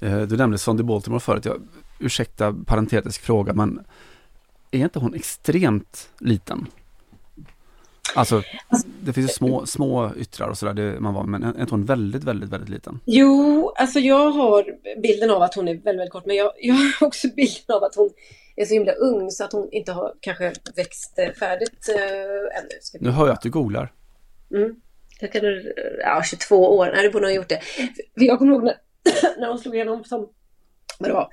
Eh, du nämnde Sondy Baltimore förut. Jag, ursäkta parentetisk fråga, men är inte hon extremt liten? Alltså, det finns ju små, små yttrar och sådär, man var, men är inte hon väldigt, väldigt, väldigt liten? Jo, alltså jag har bilden av att hon är väldigt, väldigt kort, men jag, jag har också bilden av att hon är så himla ung så att hon inte har kanske växt eh, färdigt äh, ännu. Ska Nu hör jag att du googlar. Mm. Jag kan, ja, 22 år, nej, du borde ha gjort det. Jag kommer ihåg när, när hon slog igenom som, vad det var,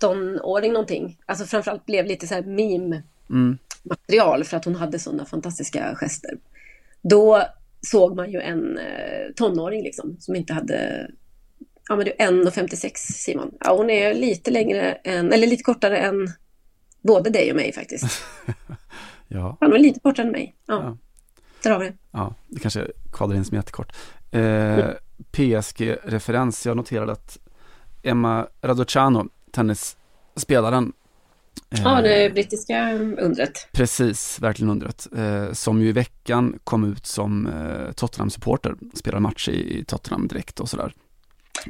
17-åring någonting. Alltså framförallt blev lite så här meme. Mm material för att hon hade sådana fantastiska gester. Då såg man ju en eh, tonåring liksom som inte hade Ja men det är 1,56 Simon. Ja hon är lite längre än, eller lite kortare än både dig och mig faktiskt. ja. Han var lite kortare än mig. Ja. ja. Där har vi det. Ja, det kanske kvalar in som jättekort. Eh, mm. PSG-referens, jag noterade att Emma Raducanu, tennisspelaren, Ja, det eh, brittiska undret. Precis, verkligen undret. Eh, som ju i veckan kom ut som eh, Tottenham-supporter, spelade match i, Tottenham direkt och sådär.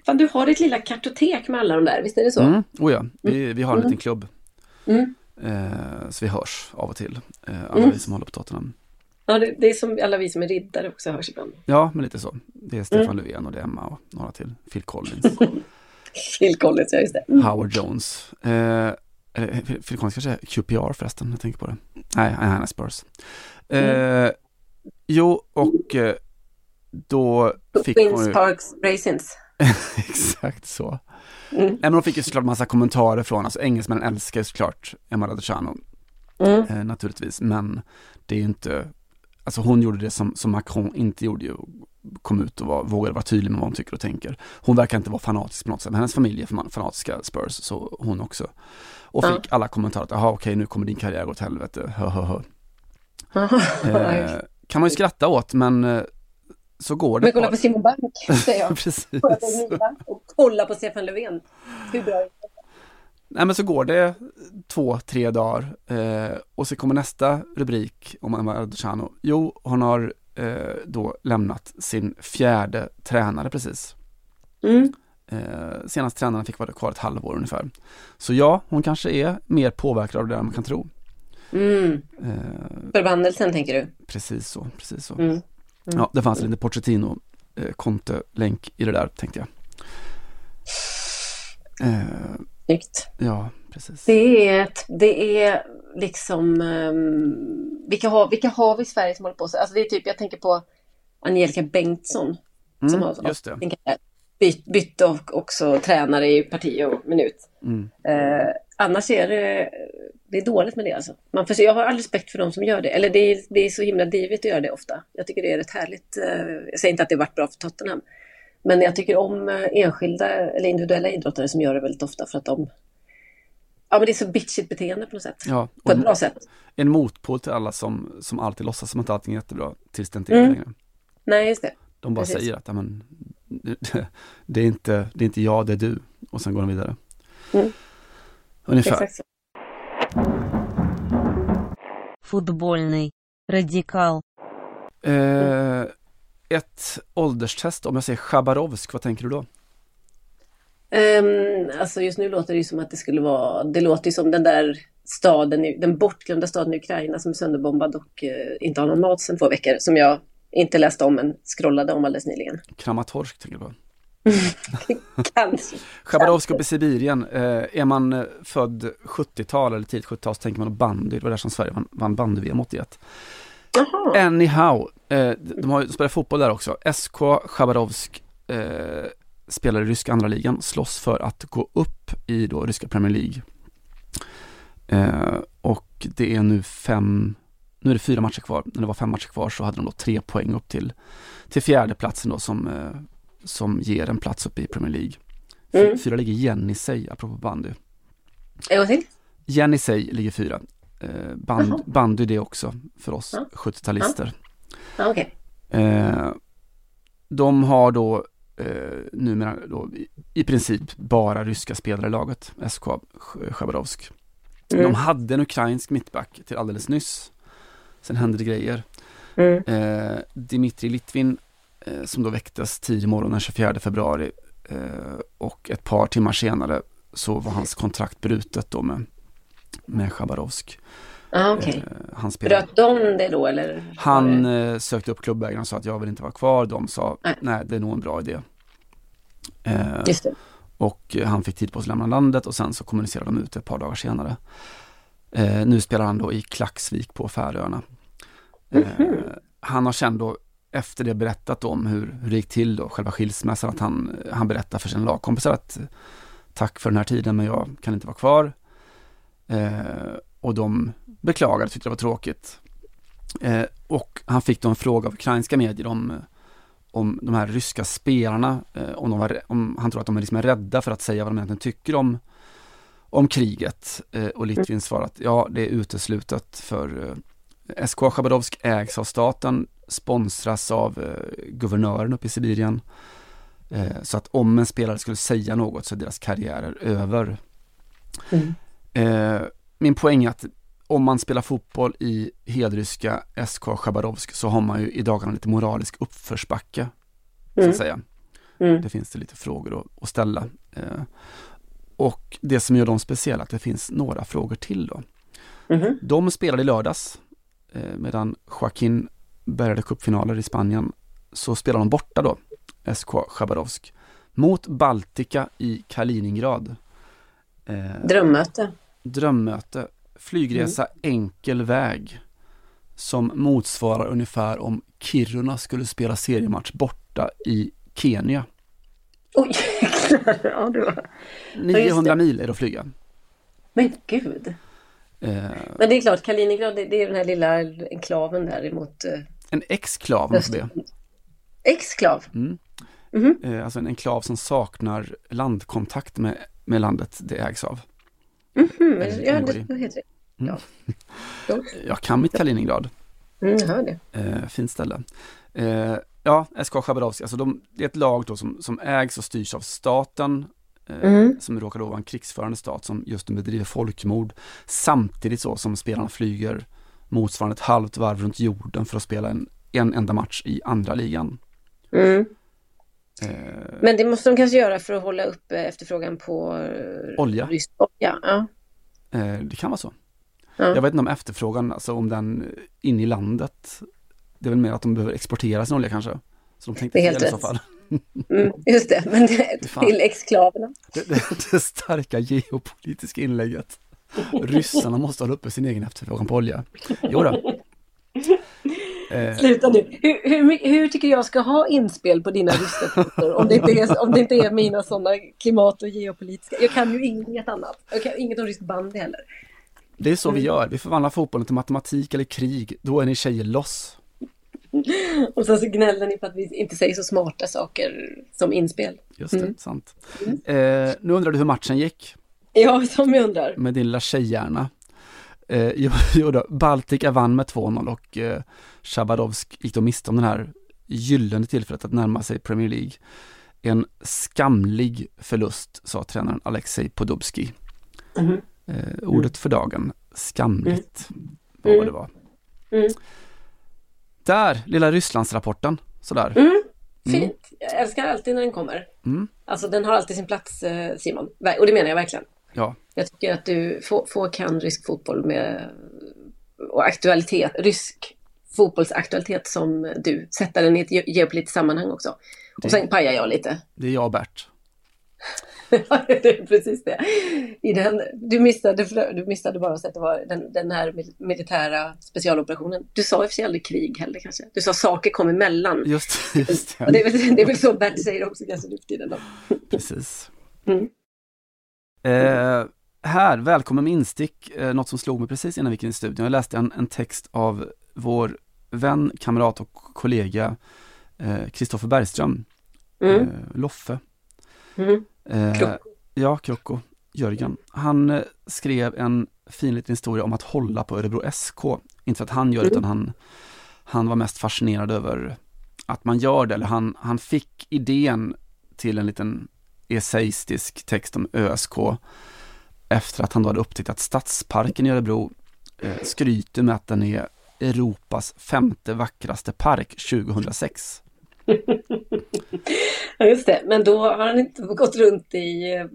Fan, du har ditt lilla kartotek med alla de där, visst är det så? Mm, oh ja, vi, vi har en mm. liten klubb. Mm. Eh, så vi hörs av och till, eh, alla mm. vi som håller på Tottenham. Ja, det, det, är som alla vi som är riddare också hörs ibland. Ja, men lite så. Det är Stefan mm. Löfven och det är Emma och några till. Phil Collins. Phil Collins, ja just det. Mm. Howard Jones. Eh, eller Phil Collins kanske är QPR förresten, jag tänker på det. Nej, han är Spurs. Mm. Eh, jo, och eh, då fick Queens hon ju... Parks Racings. Exakt så. Mm. Nej, men hon fick ju såklart massa kommentarer från, alltså engelsmännen älskar ju såklart Emma Raducanu. Mm. Eh, naturligtvis, men det är ju inte, alltså hon gjorde det som, som Macron inte gjorde ju, kom ut och var, vågade vara tydlig med vad hon tycker och tänker. Hon verkar inte vara fanatisk på något sätt, men hennes familj är fanatiska Spurs, så hon också. Och fick ja. alla kommentarer att, jaha okej nu kommer din karriär gå åt helvete, hö hö hö. eh, kan man ju skratta åt men eh, så går det. Men kolla på Simon Bank, säger jag. Precis. Och kolla på Stefan Löfven. Hur bra är det? Nej men så går det två, tre dagar eh, och så kommer nästa rubrik om Emma Raducanu. Jo, hon har eh, då lämnat sin fjärde tränare precis. Mm. Eh, senast tränaren fick vara kvar ett halvår ungefär. Så ja, hon kanske är mer påverkad av det än man kan tro. Mm. Eh, Förbannelsen tänker du? Precis så, precis så. Mm. Mm. Ja, det fanns lite Pochettino eh, Conte-länk i det där tänkte jag. Eh, Snyggt. Ja, precis. Det är, ett, det är liksom, um, vilka, har, vilka har vi i Sverige som håller på så? Alltså det är typ, jag tänker på Angelica Bengtsson. Mm, som har, just det byt, bytte och också tränare i parti och minut. Mm. Eh, annars är det, det är dåligt med det alltså. Man får, jag har all respekt för de som gör det. Eller det är, det är så himla divigt att göra det ofta. Jag tycker det är rätt härligt. Eh, jag säger inte att det varit bra för Tottenham. Men jag tycker om eh, enskilda eller individuella idrottare som gör det väldigt ofta för att de Ja men det är så bitchigt beteende på något sätt. Ja, på ett bra sätt. En motpol till alla som, som alltid låtsas som att allting är jättebra tills det inte är mm. längre. Nej just det. De bara Precis. säger att men, det, är inte, det är inte jag, det är du. Och sen går de vidare. Mm. Ungefär. Exakt Fotbollny. Radikal. Eh, ett ålderstest, om jag säger Chabarovsk, vad tänker du då? Um, alltså just nu låter det ju som att det skulle vara, det låter ju som den där staden, den bortglömda staden i Ukraina som är sönderbombad och uh, inte har någon mat sedan två veckor, som jag inte läste om men scrollade om alldeles nyligen. Kramatorsk tänker du på? Kanske. Chabarovsk uppe i Sibirien, eh, är man eh, född 70-tal eller tidigt 70-tal så tänker man på bandy, det var där som Sverige vann, vann bandy-VM 81. Jaha. Anyhow, eh, de, har, de spelar fotboll där också. SK Chabarovsk eh, spelar i ryska andra ligan, slåss för att gå upp i då ryska Premier League. Eh, och det är nu fem nu är det fyra matcher kvar. När det var fem matcher kvar så hade de då tre poäng upp till, till fjärde platsen då som, eh, som ger en plats upp i Premier League. Mm. Fyra ligger Jenny apropå bandy. En gång till? Jenny ligger fyra. Eh, band, bandy det också för oss ja. 70-talister. Ja. Okay. Eh, de har då eh, numera då i, i princip bara ryska spelare i laget, SK Chabarovsk. Mm. De hade en ukrainsk mittback till alldeles nyss Sen hände det grejer. Mm. Eh, Dimitri Litvin eh, som då väcktes tidig morgon den 24 februari eh, och ett par timmar senare så var hans kontrakt brutet då med, med Chabarovsk. Ah, okay. Eh, han spelade. Bröt de det då eller? Han eh, sökte upp klubbägaren och sa att jag vill inte vara kvar. De sa nej, nej det är nog en bra idé. Eh, Just det. Och han fick tid på sig att lämna landet och sen så kommunicerade de ut ett par dagar senare. Nu spelar han då i Klaxvik på Färöarna. Mm -hmm. han har känt då efter det berättat om hur, hur det gick till då, själva skilsmässan, att han, han berättar för sina lagkompisar att tack för den här tiden men jag kan inte vara kvar. Eh, och de beklagade, tyckte det var tråkigt. Eh, och han fick då en fråga av ukrainska medier om, om de här ryska spelarna, eh, om, de var, om han tror att de är liksom rädda för att säga vad de egentligen tycker om, om kriget. Eh, och Litvin svarade att ja, det är uteslutet för eh, SK Chabadovsk ägs av staten, sponsras av eh, guvernören uppe i Sibirien. Eh, så att om en spelare skulle säga något så är deras karriärer över. Mm. Min poäng är att om man spelar fotboll i hedryska SK Chabarovsk så har man ju i dagarna lite moralisk uppförsbacke. Så att mm. säga. Mm. Det finns det lite frågor att, ställa. Eh, och det som gör dem speciella att det finns några frågor till då. Mm. De spelade i lördags eh, medan Joaquin bärgade cupfinaler i Spanien så spelade de borta då, SK Chabarovsk, mot Baltika i Kaliningrad. Eh, drömmöte. Drömmöte. Flygresa mm. enkel väg. Som motsvarar ungefär om Kiruna skulle spela seriematch borta i Kenya. Oj, ja det var... 900 mil är det att flyga. Men gud. Eh... Men det är klart, Kaliningrad det, det är den här lilla enklaven där emot... Eh... En exklav måste det Exklav? Mm. Mm -hmm. Alltså en enklav som saknar landkontakt med, med landet det ägs av. Mm -hmm. Ja, det, det heter det. Mm. Ja. Jag kan mitt Kaliningrad. Mm, jag hör det. Eh, fint ställe. Eh, ja, SK Chabarovsk, alltså de, det är ett lag då som, som ägs och styrs av staten, eh, mm. som råkar då vara en krigsförande stat som just nu bedriver folkmord, samtidigt så som spelarna flyger motsvarande ett halvt varv runt jorden för att spela en, en enda match i andra ligan. Mm. Eh, Men det måste de kanske göra för att hålla upp efterfrågan på olja. Rysk olja. Ja. Eh, det kan vara så. Ja. Jag vet inte om efterfrågan, alltså om den in i landet, det är väl mer att de behöver exportera sin olja kanske. Så de tänkte det är helt fel rätt. i så fall. Mm, just det, men det, till exklaverna. Det, det, det starka geopolitiska inlägget. Ryssarna måste hålla uppe sin egen efterfrågan på olja. Jo då. Eh. Sluta nu. Hur, hur, hur, tycker jag ska ha inspel på dina ryska om, det inte är, om det inte är mina sådana klimat och geopolitiska. Jag kan ju inget annat. Jag kan inget om rysk bandy heller. Det är så vi gör. Vi förvandlar fotbollen till matematik eller krig. Då är ni tjejer loss. Och sen så gnäller ni på att vi inte säger så smarta saker som inspel. Just det, mm. sant. Mm. Eh, nu undrar du hur matchen gick. Ja, som jag undrar. Med din lilla tjejhjärna. Eh, jo, jo då, Baltica vann med 2-0 och eh, Shabadovsk gick då miste om den här gyllene tillfället att närma sig Premier League. En skamlig förlust, sa tränaren Alexej Podubski. Mm. Eh, ordet för dagen, skamligt, mm. var vad det var. Mm. Där, lilla Rysslandsrapporten, sådär. Mm. mm. Fint, jag älskar alltid när den kommer. Mm. Alltså den har alltid sin plats eh, Simon, och det menar jag verkligen. Ja. Jag tycker att du få, få kan rysk fotboll med och aktualitet, rysk fotbollsaktualitet som du. Sätta den i ett geopolitiskt sammanhang också. Det, och sen pajar jag lite. Det är jag och Bert. det är precis det. I den, du, missade, du missade bara att det var den, den här militära specialoperationen. Du sa i och för sig aldrig krig heller kanske. Du sa saker kom emellan. Just, just det. det, är väl, det är väl så Bert säger också kanske nu för tiden. Precis. Mm. Eh, här, välkommen med instick, eh, något som slog mig precis innan vi gick in i studion. Jag läste en, en text av vår vän, kamrat och kollega Kristoffer eh, Bergström, mm. eh, Loffe. Mm. Eh, ja, Krocko, Jörgen. Han eh, skrev en fin liten historia om att hålla på Örebro SK. Inte för att han gör det, mm. utan han, han var mest fascinerad över att man gör det, eller han, han fick idén till en liten essäistisk text om ÖSK efter att han då hade upptäckt att Stadsparken i Örebro eh, skryter med att den är Europas femte vackraste park 2006. ja, just det. Men då har han inte gått runt i eh,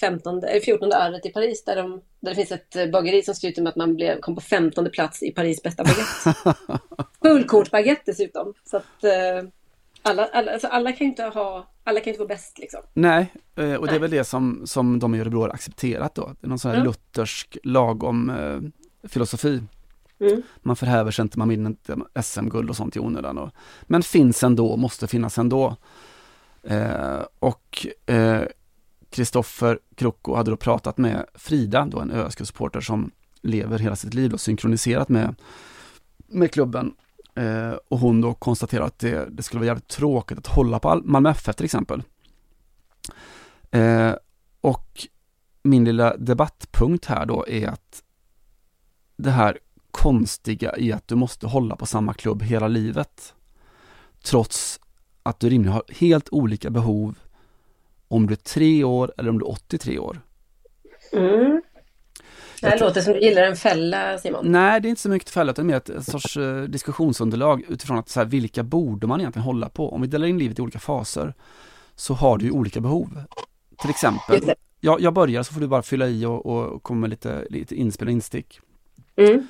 15, eller 14 året i Paris där, de, där det finns ett eh, bageri som skryter med att man blev, kom på 15 plats i Paris bästa baguette. Fullkornsbaguette dessutom. Så att eh, alla, alla, alltså alla kan inte ha, alla kan inte vara bäst liksom. Nej, eh, och det är Nej. väl det som, som de i Örebro har accepterat då. Det är någon sån här Ja. luthersk lagom eh, filosofi. Mm. Man förhäver sig inte, man vinner inte SM-guld och sånt i onödan. Och, men finns ändå, måste finnas ändå. Eh, och eh, Kristoffer Krocko hade då pratat med Frida, då en ÖSK-supporter som lever hela sitt liv och synkroniserat med, med klubben. Eh, och hon då konstaterar att det, det skulle vara jävligt tråkigt att hålla på Malmö FF till exempel. Eh, och min lilla debattpunkt här då är att det här konstiga i att du måste hålla på samma klubb hela livet. Trots att du rimligen har helt olika behov om du är tre år eller om du är 83 år. Mm. Det här låter som du gillar en fälla Simon. Nej, det är inte så mycket fälla, utan mer ett, ett sorts eh, diskussionsunderlag utifrån att så här, vilka borde man egentligen hålla på? Om vi delar in livet i olika faser så har du ju olika behov. Till exempel, jag, jag börjar så får du bara fylla i och, och komma med lite, lite inspel och instick. Mm.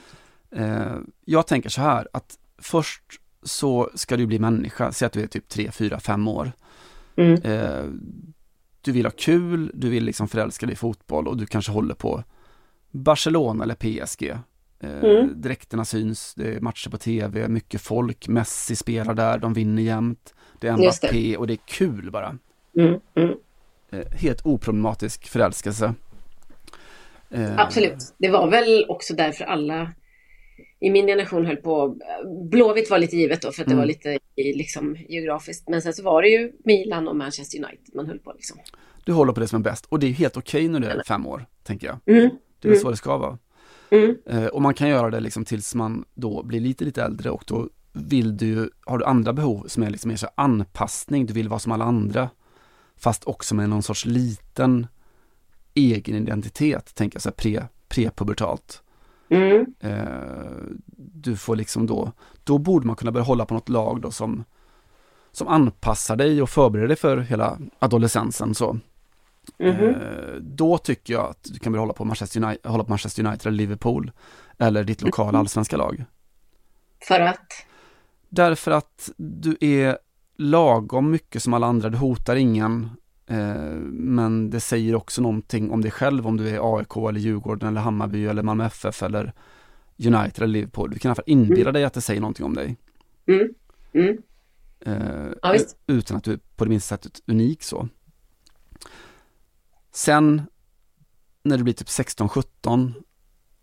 Eh, jag tänker så här att först så ska du bli människa, säg att du är typ 3, 4, 5 år. Mm. Eh, du vill ha kul, du vill liksom förälska dig i fotboll och du kanske håller på Barcelona eller PSG. Eh, Mm. Dräkterna syns, det är matcher på tv, mycket folk, Messi spelar där, de vinner jämt. Det är Mbappé och det är kul bara. Mm. Mm. Eh, helt oproblematisk förälskelse. Eh, Absolut. Det var väl också därför alla i min generation höll på. Blåvitt var lite givet då för att det Mm. var lite i- liksom, geografiskt. Men sen så var det ju Milan och Manchester United man höll på liksom. Du håller på det som är bäst och det är helt okej när du är fem år, tänker jag. Det är Mm. så det ska vara. Mm. Eh, och man kan göra det liksom tills man då blir lite, lite äldre och då vill du, har du andra behov som är liksom mer så anpassning, du vill vara som alla andra. Fast också med någon sorts liten egen identitet, tänker jag så här pre, prepubertalt. Mm. Eh, du får liksom då, då borde man kunna börja hålla på något lag då som, som anpassar dig och förbereder dig för hela adolescensen så. Mhm. Eh, då tycker jag att du kan börja hålla på Manchester United, hålla på Manchester United eller Liverpool eller ditt lokala allsvenska lag. För att? Därför att du är lagom mycket som alla andra, du hotar ingen. Eh, men det säger också någonting om dig själv om du är AIK eller Djurgården eller Hammarby eller Malmö FF eller United eller Liverpool. Du kan i alla fall inbilla dig att det säger någonting om dig. Mm. Mm. Eh, Ja, utan att du på det minsta sättet unik så. Sen när du blir typ 16-17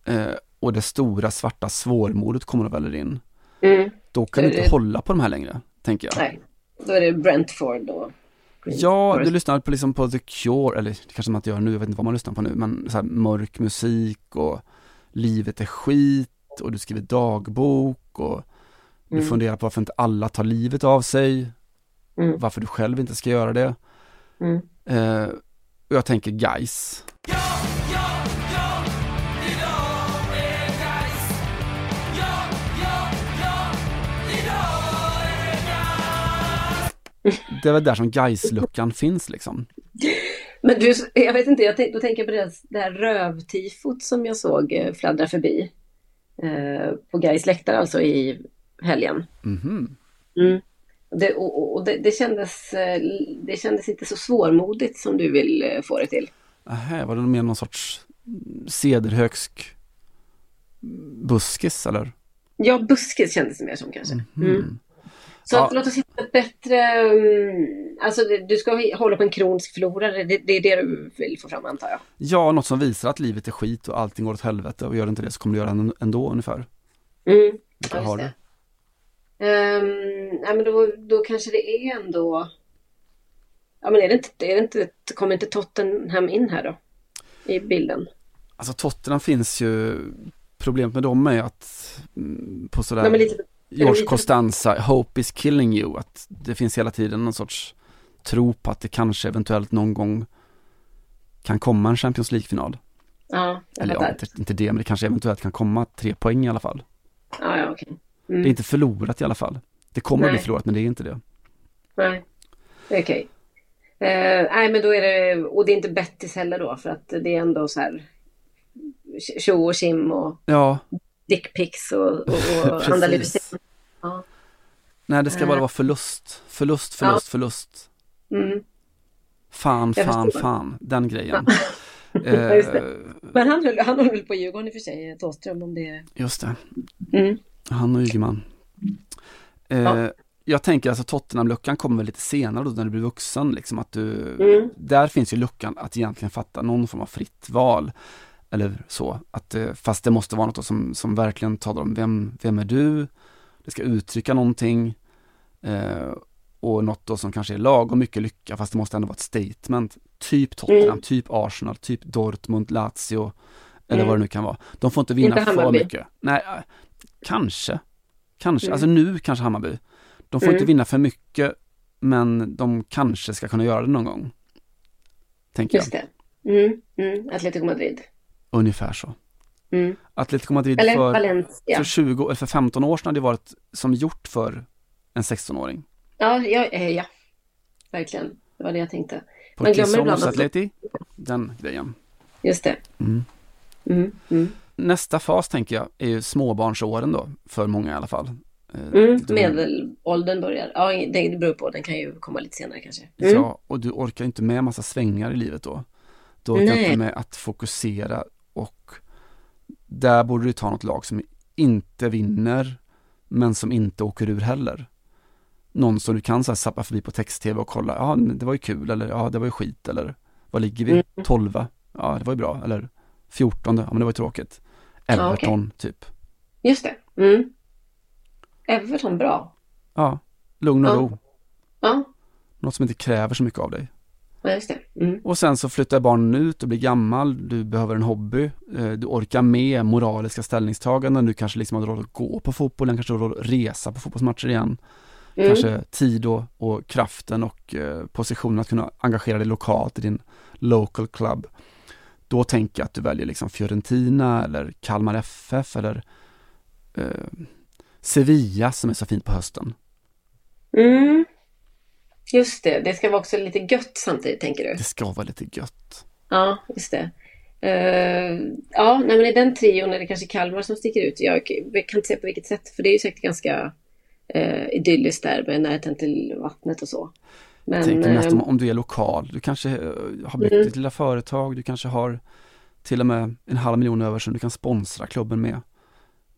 eh, och det stora svarta svårmodet kommer och väller in. Mm. Då kan du inte Eh, hålla på de här längre, tänker jag. Nej, då är det Brentford och Ja, du lyssnar på, liksom på The Cure, eller det kanske man inte gör nu, jag vet inte vad man lyssnar på nu, men så här mörk musik och livet är skit och du skriver dagbok och du Mm. funderar på varför inte alla tar livet av sig, Mm. varför du själv inte ska göra det. Mm. Eh, och jag tänker guys. Det är väl där som guys-luckan finns liksom. Men du, jag vet inte, jag då tänker jag på det, det här rövtifot som jag såg eh, fladdra förbi. Eh, på Gais läktare alltså i helgen. Mhm. Mm. Det, och och- det, det, kändes, eh, det kändes inte så svårmodigt som du vill eh, få det till. Aha, var det mer någon sorts cederhögsk buskis eller? Ja, buskis kändes det mer som kanske. Mhm. Mm. Så Ja. att, låt oss hitta ett bättre... mm, Alltså det, du ska hålla på en kronisk förlorare. Det, det är det du vill få fram antar jag. Ja, något som visar att livet är skit och allting går åt helvete och gör det inte det så kommer du göra det ändå ungefär. Mm. Ja, just du? Ehm, nej, men då, då kanske det är ändå... Ja, men är det inte, är det inte, kommer inte Tottenham in här då? I bilden? Alltså Tottenham finns ju, problemet med dem är att mm, på sådär Nej, men lite, George lite- Costanza, hope is killing you, att det finns hela tiden någon sorts tro på att det kanske eventuellt någon gång kan komma en Champions League-final. ja, jag Eller ja, inte, inte det, men det kanske eventuellt kan komma tre poäng i alla fall. Ja, ja, okej. Det Mm. är inte förlorat i alla fall. Det kommer att bli Nej. förlorat, men det är inte det. Nej, okej. Eh, nej men då är det, och det är inte Bettis heller då för att det är ändå så här tjo och kim och Ja, dickpics och, och, och andra ja. nej det ska bara Eh. vara förlust, förlust, förlust, förlust. Mm. Fan, Jag fan, fan, den grejen. Ja, Eh, det. Men han höll, han höll på Djurgården i och för sig, Thåström om det just det, mm. Han och Ygeman. Eh, Ja. Jag tänker alltså Tottenham-luckan kommer väl lite senare då när du blir vuxen liksom att du, Mm. där finns ju luckan att egentligen fatta någon form av fritt val. Eller så, att, eh, fast det måste vara något som, som verkligen talar om vem, vem är du? Det ska uttrycka någonting. Eh, och något då som kanske är lagom mycket lycka fast det måste ändå vara ett statement. Typ Tottenham, Mm. typ Arsenal, typ Dortmund, Lazio eller Mm. vad det nu kan vara. De får inte vinna Inte för mycket. Nej, eh, kanske. Kanske, Mm. alltså nu kanske Hammarby. De får Mm. inte vinna för mycket men de kanske ska kunna göra det någon gång. Tänker Just jag. det. Mm. Mm. Atletico Madrid. Ungefär så. Mm. Atletico Madrid Eller för, Valencia. för 20, eller för 15 år sedan hade det varit som gjort för en 16-åring. Ja, ja, eh, ja, verkligen. Det var det jag tänkte. Man Porque glömmer ibland att... atleti, den grejen. Just det. Mm. Mm. Mm. Nästa fas tänker jag är ju småbarnsåren då, för många i alla fall. Eh, Mm. de- Medelåldern börjar. Ja, det, beror på. Den kan ju komma lite senare kanske. Mm. Ja, och du orkar inte med massa svängar i livet då. Du orkar Nej. inte med att fokusera och där borde du ta något lag som inte vinner men som inte åker ur heller. Någon som du kan så här sappa förbi på text-tv och kolla, ja det var ju kul eller ja det var ju skit eller vad ligger vi? Mm. 12 Ja det var ju bra eller 14 ja men det var ju tråkigt. Everton typ. Just det. Mm. Everton, bra. Ja, lugn och Ja. ro. Ja, Något som inte kräver så mycket av dig. ja just det. Mm. Och sen så flyttar barnen ut och blir gammal, du behöver en hobby, eh, du orkar med moraliska ställningstaganden, du kanske liksom har råd att gå på fotbollen, kanske har råd att resa på fotbollsmatcher igen. Mm. Kanske tid och, och kraften och eh, positionen att kunna engagera dig lokalt i din local club. Då tänker jag att du väljer liksom Fiorentina eller Kalmar FF eller eh, Sevilla som är så fint på hösten. Mm. Just det. Det ska vara också lite gött samtidigt, tänker du? Det ska vara lite gött. Ja, just det. Eh, ja, nej, men i den trion är det kanske Kalmar som sticker ut. Jag kan inte säga på vilket sätt, för det är ju säkert ganska uh, idylliskt där med närheten till vattnet och så. Men, tänker mest om, eh, om du är lokal. Du kanske eh, har byggt Mm. ditt lilla företag, du kanske har till och med en halv miljon över som du kan sponsra klubben med.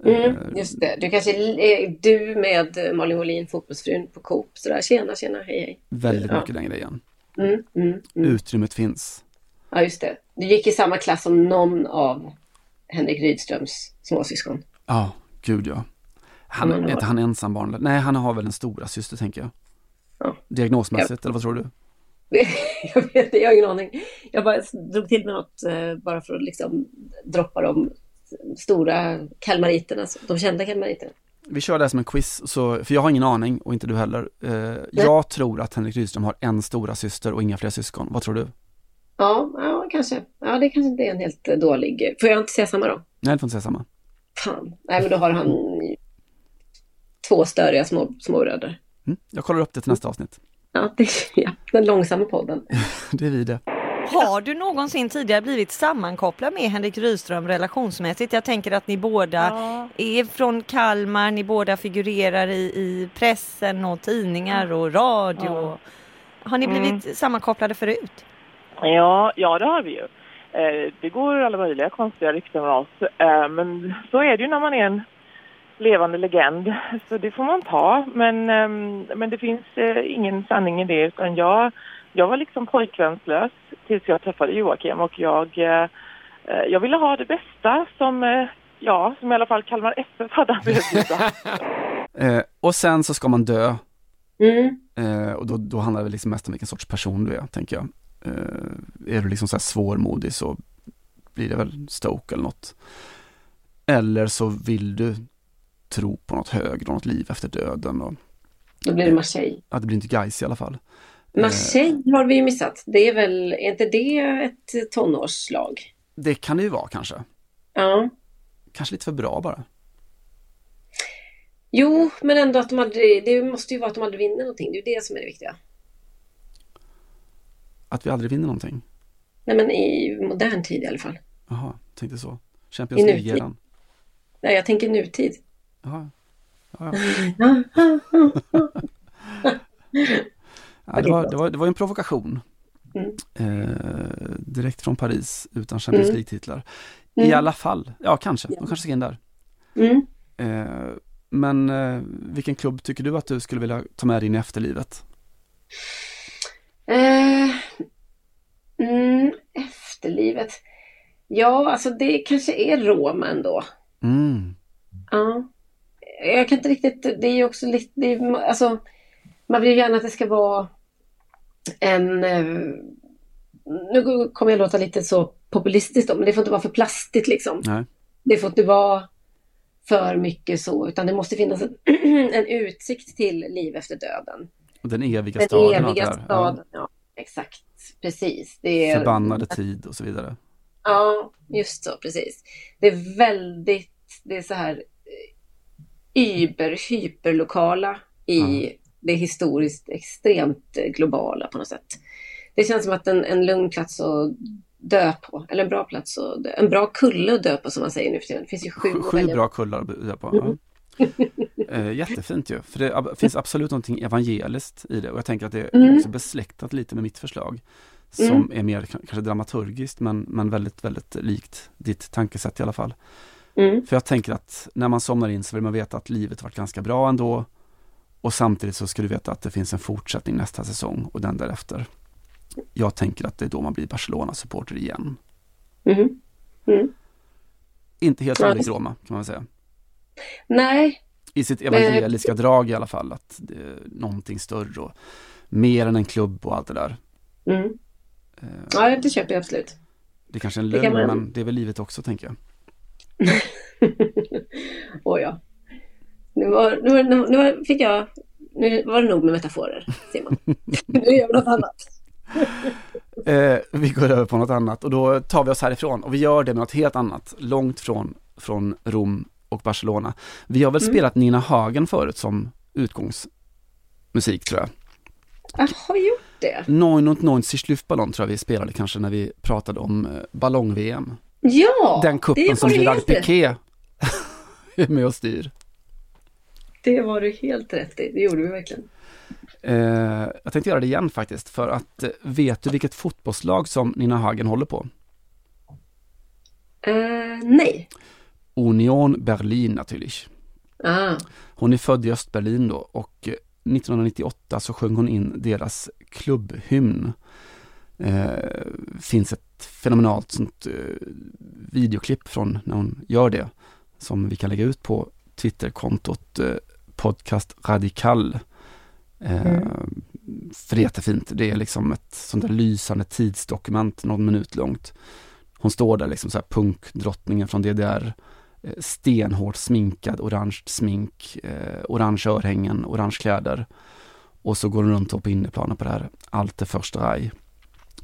Mm, Eh, just det. Du kanske är du med Malin Wohlin, fotbollsfrun på Coop. Sådär, tjena, tjena, hej, hej. Väldigt Ja. mycket den grejen. Mm, mm, mm. Utrymmet finns. Ja, just det. Du gick i samma klass som någon av Henrik Rydströms småsyskon. Ja, gud ja. Han, är han ensambarn? Nej, han har väl en stora syster tänker jag. Ja. Diagnosmässigt, eller vad tror du? jag vet inte, jag har ingen aning. Jag bara drog till med något eh, bara för att liksom droppa de stora kalmariterna, de kända kalmariterna. Vi kör det här som en quiz, så, för jag har ingen aning och inte du heller. Eh, jag tror att Henrik Rydström har en stora syster och inga fler syskon. Vad tror du? Ja, ja, kanske. Ja, det kanske inte är en helt eh, dålig. Får jag inte säga samma då? Nej, du får inte säga samma. Fan. Nej, men då har han två störiga små, småbröder. Mm, jag kollar upp det till nästa avsnitt. Ja, det, ja, den långsamma podden. Det är vi det. Har du någonsin tidigare blivit sammankopplad med Henrik Rydström relationsmässigt? Jag tänker att ni båda är från Kalmar, ni båda figurerar i, i pressen och tidningar och radio. Har ni blivit sammankopplade förut? Ja, ja det har vi ju. Eh, det går alla möjliga konstiga rykten om oss. Eh, men så är det ju när man är en levande legend. Så det får man ta. Men, ehm, men det finns eh, ingen sanning i det. Utan jag, jag var liksom pojkvänslös tills jag träffade Joakim. Och jag, eh, eh, jag ville ha det bästa som, ja, som i alla fall Kalmar FF hade att erbjuda. Och sen så ska man dö. Mm. Och då, då handlar det liksom mest om vilken sorts person du är, tänker jag. Är du liksom så här svårmodig så blir det väl Stoke eller något. Eller så vill du tro på något högre, något liv efter döden. Och, Då blir det Marseille. ja, det blir inte Gais i alla fall. Eh, Marseille har vi missat. Det är väl, är inte det ett tonårslag? det kan det ju vara kanske. Ja. Kanske lite för bra bara. Jo, men ändå att de aldrig, det måste ju vara att de aldrig vinner någonting. Det är ju det som är det viktiga. Att vi aldrig vinner någonting? Nej, men i modern tid i alla fall. Jaha, tänkte så. Champions. League-eran. Nej, jag tänker nutid. Ja, ja. Ja, det, var, det, var, det var en provokation. Mm. Eh, direkt från Paris utan Champions Mm. League-titlar. I Mm. alla fall, ja kanske, de kanske ska in där. Mm. Eh, men eh, vilken klubb tycker du att du skulle vilja ta med dig in i efterlivet? Eh, mm, efterlivet. Ja, alltså det kanske är Roma ändå. Mm. Ja. Jag kan inte riktigt, det är ju också lite, det är, alltså man vill ju gärna att det ska vara en, eh, nu kommer jag låta lite så populistiskt då, men det får inte vara för plastigt liksom. Nej. Det får inte vara för mycket så, utan det måste finnas en, en utsikt till liv efter döden. Och Den eviga Den staden det eviga staden, ja. Exakt, precis. Det Ja. är, Förbannade tid och så vidare. Ja, just så, precis. Det är väldigt, det är så här eh, yber, hyperlokala i det historiskt extremt globala på något sätt. Det känns som att en, en lugn plats att dö på, eller en bra plats att dö, en bra kulle att dö på som man säger nu för tiden. Det finns ju sju, Sju, bra kullar att bjuda på. Ja. Eh, jättefint ju, för det finns absolut någonting evangeliskt i det och jag tänker att det är Mm. också besläktat lite med mitt förslag. Som Mm. är mer kanske dramaturgiskt men, men väldigt, väldigt likt ditt tankesätt i alla fall. Mm. För jag tänker att när man somnar in så vill man veta att livet varit ganka bra ändå. Och samtidigt så ska du veta att det finns en fortsättning nästa säsong och den därefter. Jag tänker att det är då man blir Barcelona-supporter igen. Mm. Mm. Inte helt Ja. Roma kan man säga. Nej, I sitt Men- evangeliska drag i alla fall, att det är någonting större och mer än en klubb och allt det där. mm. Eh, ja det köper jag absolut. Det är kanske är en lögn, man- men det är väl livet också tänker jag. Åh ja. Nu, var, nu, nu, nu fick jag, nu var det nog med metaforer, Simon. nu gör vi något annat. Eh, vi går över på något annat och då tar vi oss härifrån och vi gör det med något helt annat, långt från, från Rom och Barcelona. Vi har väl Mm. spelat Nina Hagen förut som utgångsmusik tror jag. Jag har gjort det. Neun und neunzig Luftballon tror jag vi spelade kanske när vi pratade om eh, ballong-VM. Ja, Den kuppen som rätt. Piqué är med och styr. Det var du helt rätt i. Det gjorde vi verkligen. Eh, jag tänkte göra det igen faktiskt, för att eh, vet du vilket fotbollslag som Nina Hagen håller på? Eh, nej. Union Berlin naturligtvis. Ah. Hon är född i Östberlin då och eh, 1998 så sjöng hon in deras klubbhymn. Eh, finns ett fenomenalt sånt eh, videoklipp från när hon gör det som vi kan lägga ut på Twitterkontot eh, Podcast Radikal. Eh, Mm. För det är jättefint. Det är liksom ett sånt där lysande tidsdokument, någon minut långt. Hon står där liksom så här punkdrottningen från DDR. eh, Stenhårt sminkad, orange smink, eh, orange örhängen, orange kläder. Och så går hon runt på inneplanen på det här Alte Försterei,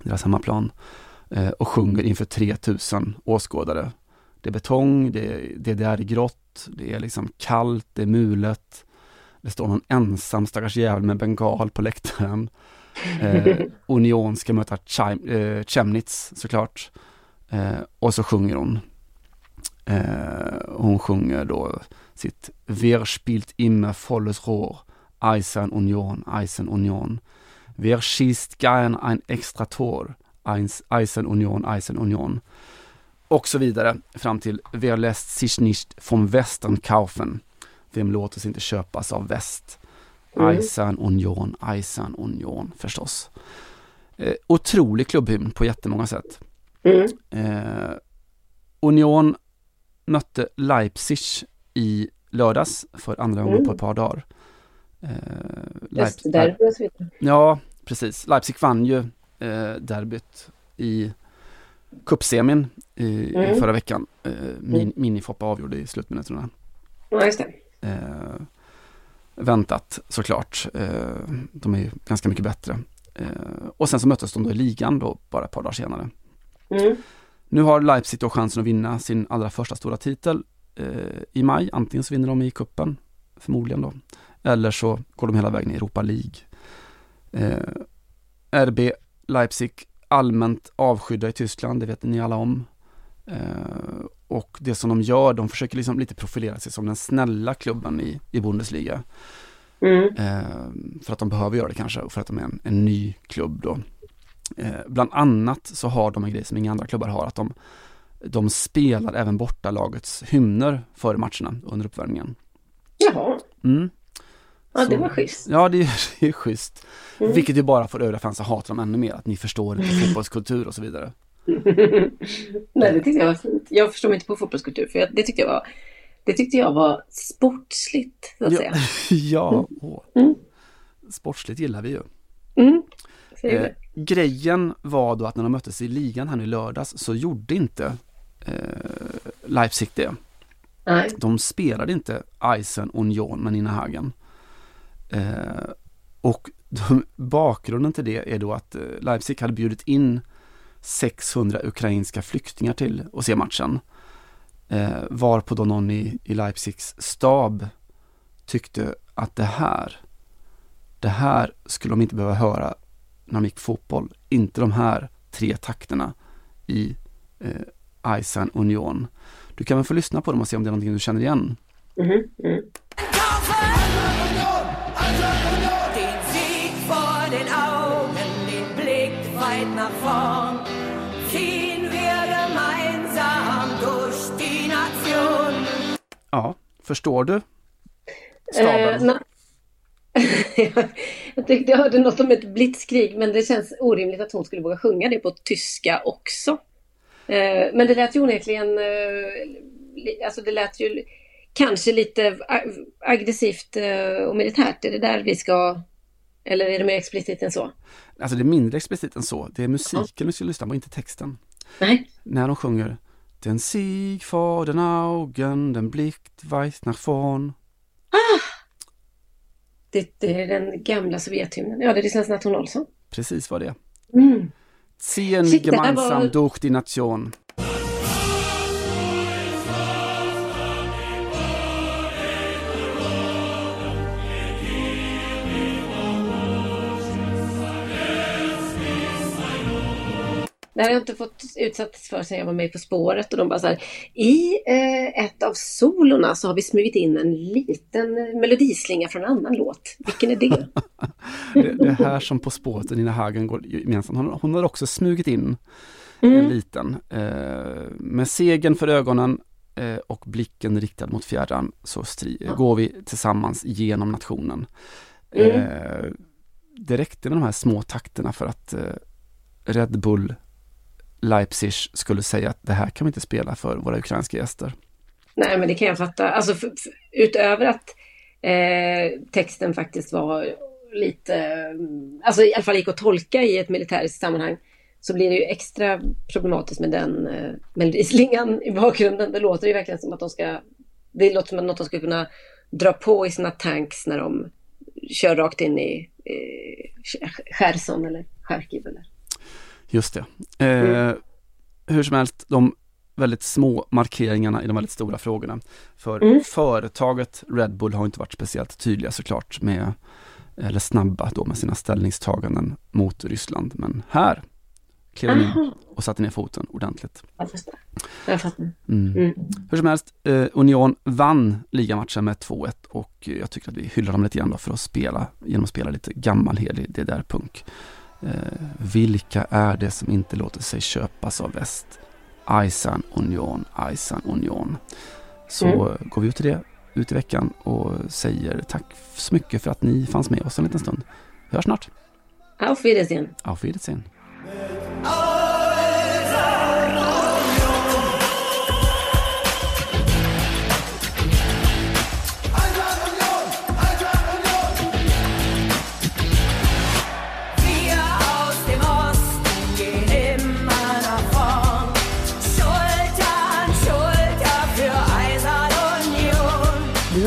deras hemmaplan. Eh, och sjunger inför 3000 åskådare. Det är betong, det är DDR i grått, det är liksom kallt, det är mulet. Det står någon ensam stackars jävel med bengal på läktaren. Eh, Union ska möta Chim, eh, Chemnitz såklart. Eh, och så sjunger hon. Eh, hon sjunger då sitt Wer spielt immer volles Rohr, Eisen Union, Eisen Union. Wer schießt gern ein extra Tor, Eins, Eisen Union, Eisen Union. Och så vidare fram till Wer lässt sich nicht vom Westen kaufen. Vem låter sig inte köpas av väst? Mm. Eisen Union, Eisen Union förstås. Eh, otrolig klubbhymn på jättemånga sätt. Mm. Eh, Union mötte Leipzig i lördags för andra gången Mm. på ett par dagar. Eh, Leip- därför och så vidare. Ja, precis. Leipzig vann ju eh, derbyt i cupsemin i, Mm. i förra veckan. Eh, min, Minifoppa avgjorde i slutminuterna. Ja, just det. Eh, väntat såklart. Eh, de är ju ganska mycket bättre. Eh, och sen så möttes de då i ligan då bara ett par dagar senare. Mm. Nu har Leipzig då chansen att vinna sin allra första stora titel eh, i maj. Antingen så vinner de i kuppen förmodligen då. Eller så går de hela vägen i Europa League. Eh, RB Leipzig allmänt avskydda i Tyskland, det vet ni alla om. Eh, och det som de gör, de försöker liksom lite profilera sig som den snälla klubben i, i Bundesliga. Mm. Eh, för att de behöver göra det kanske, och för att de är en, en ny klubb då. Eh, bland annat så har de en grej som inga andra klubbar har, att de, de spelar även bortalagets hymner före matcherna under uppvärmningen. Jaha. Mm. Ja, det var schysst. Ja, det är, det är schysst. Mm. Vilket ju bara får övriga fans att hata dem ännu mer, att ni förstår inte fotbollskultur och så vidare. Nej, det tyckte jag var fint. Jag förstår mig inte på fotbollskultur, för det, tyckte jag var, det tyckte jag var sportsligt, så att Ja, säga. ja åh. Mm. sportsligt gillar vi ju. Mm. Eh, grejen var då att när de möttes i ligan här nu i lördags så gjorde inte eh, Leipzig det. Nej. De spelade inte Eisen Union med Nina Hagen. Eh, och de, bakgrunden till det är då att eh, Leipzig hade bjudit in 600 ukrainska flyktingar till att se matchen. Eh, varpå då någon i, i Leipzigs stab tyckte att det här, det här skulle de inte behöva höra när de gick fotboll. Inte de här tre takterna i eh, Eisen Union. Du kan väl få lyssna på dem och se om det är någonting du känner igen. Mhm, mm. Ja, förstår du? Eh, Staben. na- jag tyckte jag hörde något om ett blitzkrig, men det känns orimligt att hon skulle våga sjunga det på tyska också. Eh, men det lät ju onekligen, eh, alltså det lät ju kanske lite ag- aggressivt eh, och militärt. Är det där vi ska, eller är det mer explicit än så? Alltså det är mindre explicit än så. Det är musiken vi ska lyssna på, inte texten. Nej. När de sjunger Den Sieg vor den Augen, den Blick weit nach vorn. Det, det är den gamla Sovjethymnen. Ja, det är Rysslands nationalsång. Precis vad det är. Mm. Ziehen Shit, gemeinsam var- durch die Nation. Det här har jag inte fått utsatts för sedan jag var med På spåret och de bara så här. I eh, ett av solorna så har vi smugit in en liten eh, melodislinga från en annan låt. Vilken är det? Det, det är här som På spåret och Nina Hagen går gemensamt. Hon, hon har också smugit in Mm. en liten. Eh, med segern för ögonen eh, och blicken riktad mot fjärran så stri- går vi tillsammans genom nationen. Mm. Eh, det räckte med de här små takterna för att eh, Red Bull Leipzig skulle säga att det här kan vi inte spela för våra ukrainska gäster. Nej, men det kan jag fatta. Alltså för, för, utöver att eh, texten faktiskt var lite, mm, alltså i alla fall gick att tolka i ett militäriskt sammanhang, så blir det ju extra problematiskt med den eh, melodislingan i bakgrunden. Det låter ju verkligen som att de ska, det låter som att något de ska kunna dra på i sina tanks när de kör rakt in i eh, Cherson eller Charkiv eller Just det. Eh, Hur som helst, de väldigt små markeringarna i de väldigt stora frågorna. För Mm. företaget Red Bull har inte varit speciellt tydliga såklart med, eller snabba då med sina ställningstaganden mot Ryssland. Men här klev de in och satte ner foten ordentligt. Jag förstår. Jag fattar. Mm. Mm. Hur som helst, eh, Union vann ligamatchen med 2-1 och eh, jag tycker att vi hyllar dem lite grann då för att spela, genom att spela lite gammalhelig DDR-punk. Eh, vilka är det som inte låter sig köpas av väst? Aisan Union, Aisan Union. Så Mm. eh, går vi ut i det, ut i veckan och säger tack så mycket för att ni fanns med oss en liten stund. Vi hörs snart. Auf Wiedersehen. Auf Wiedersehen.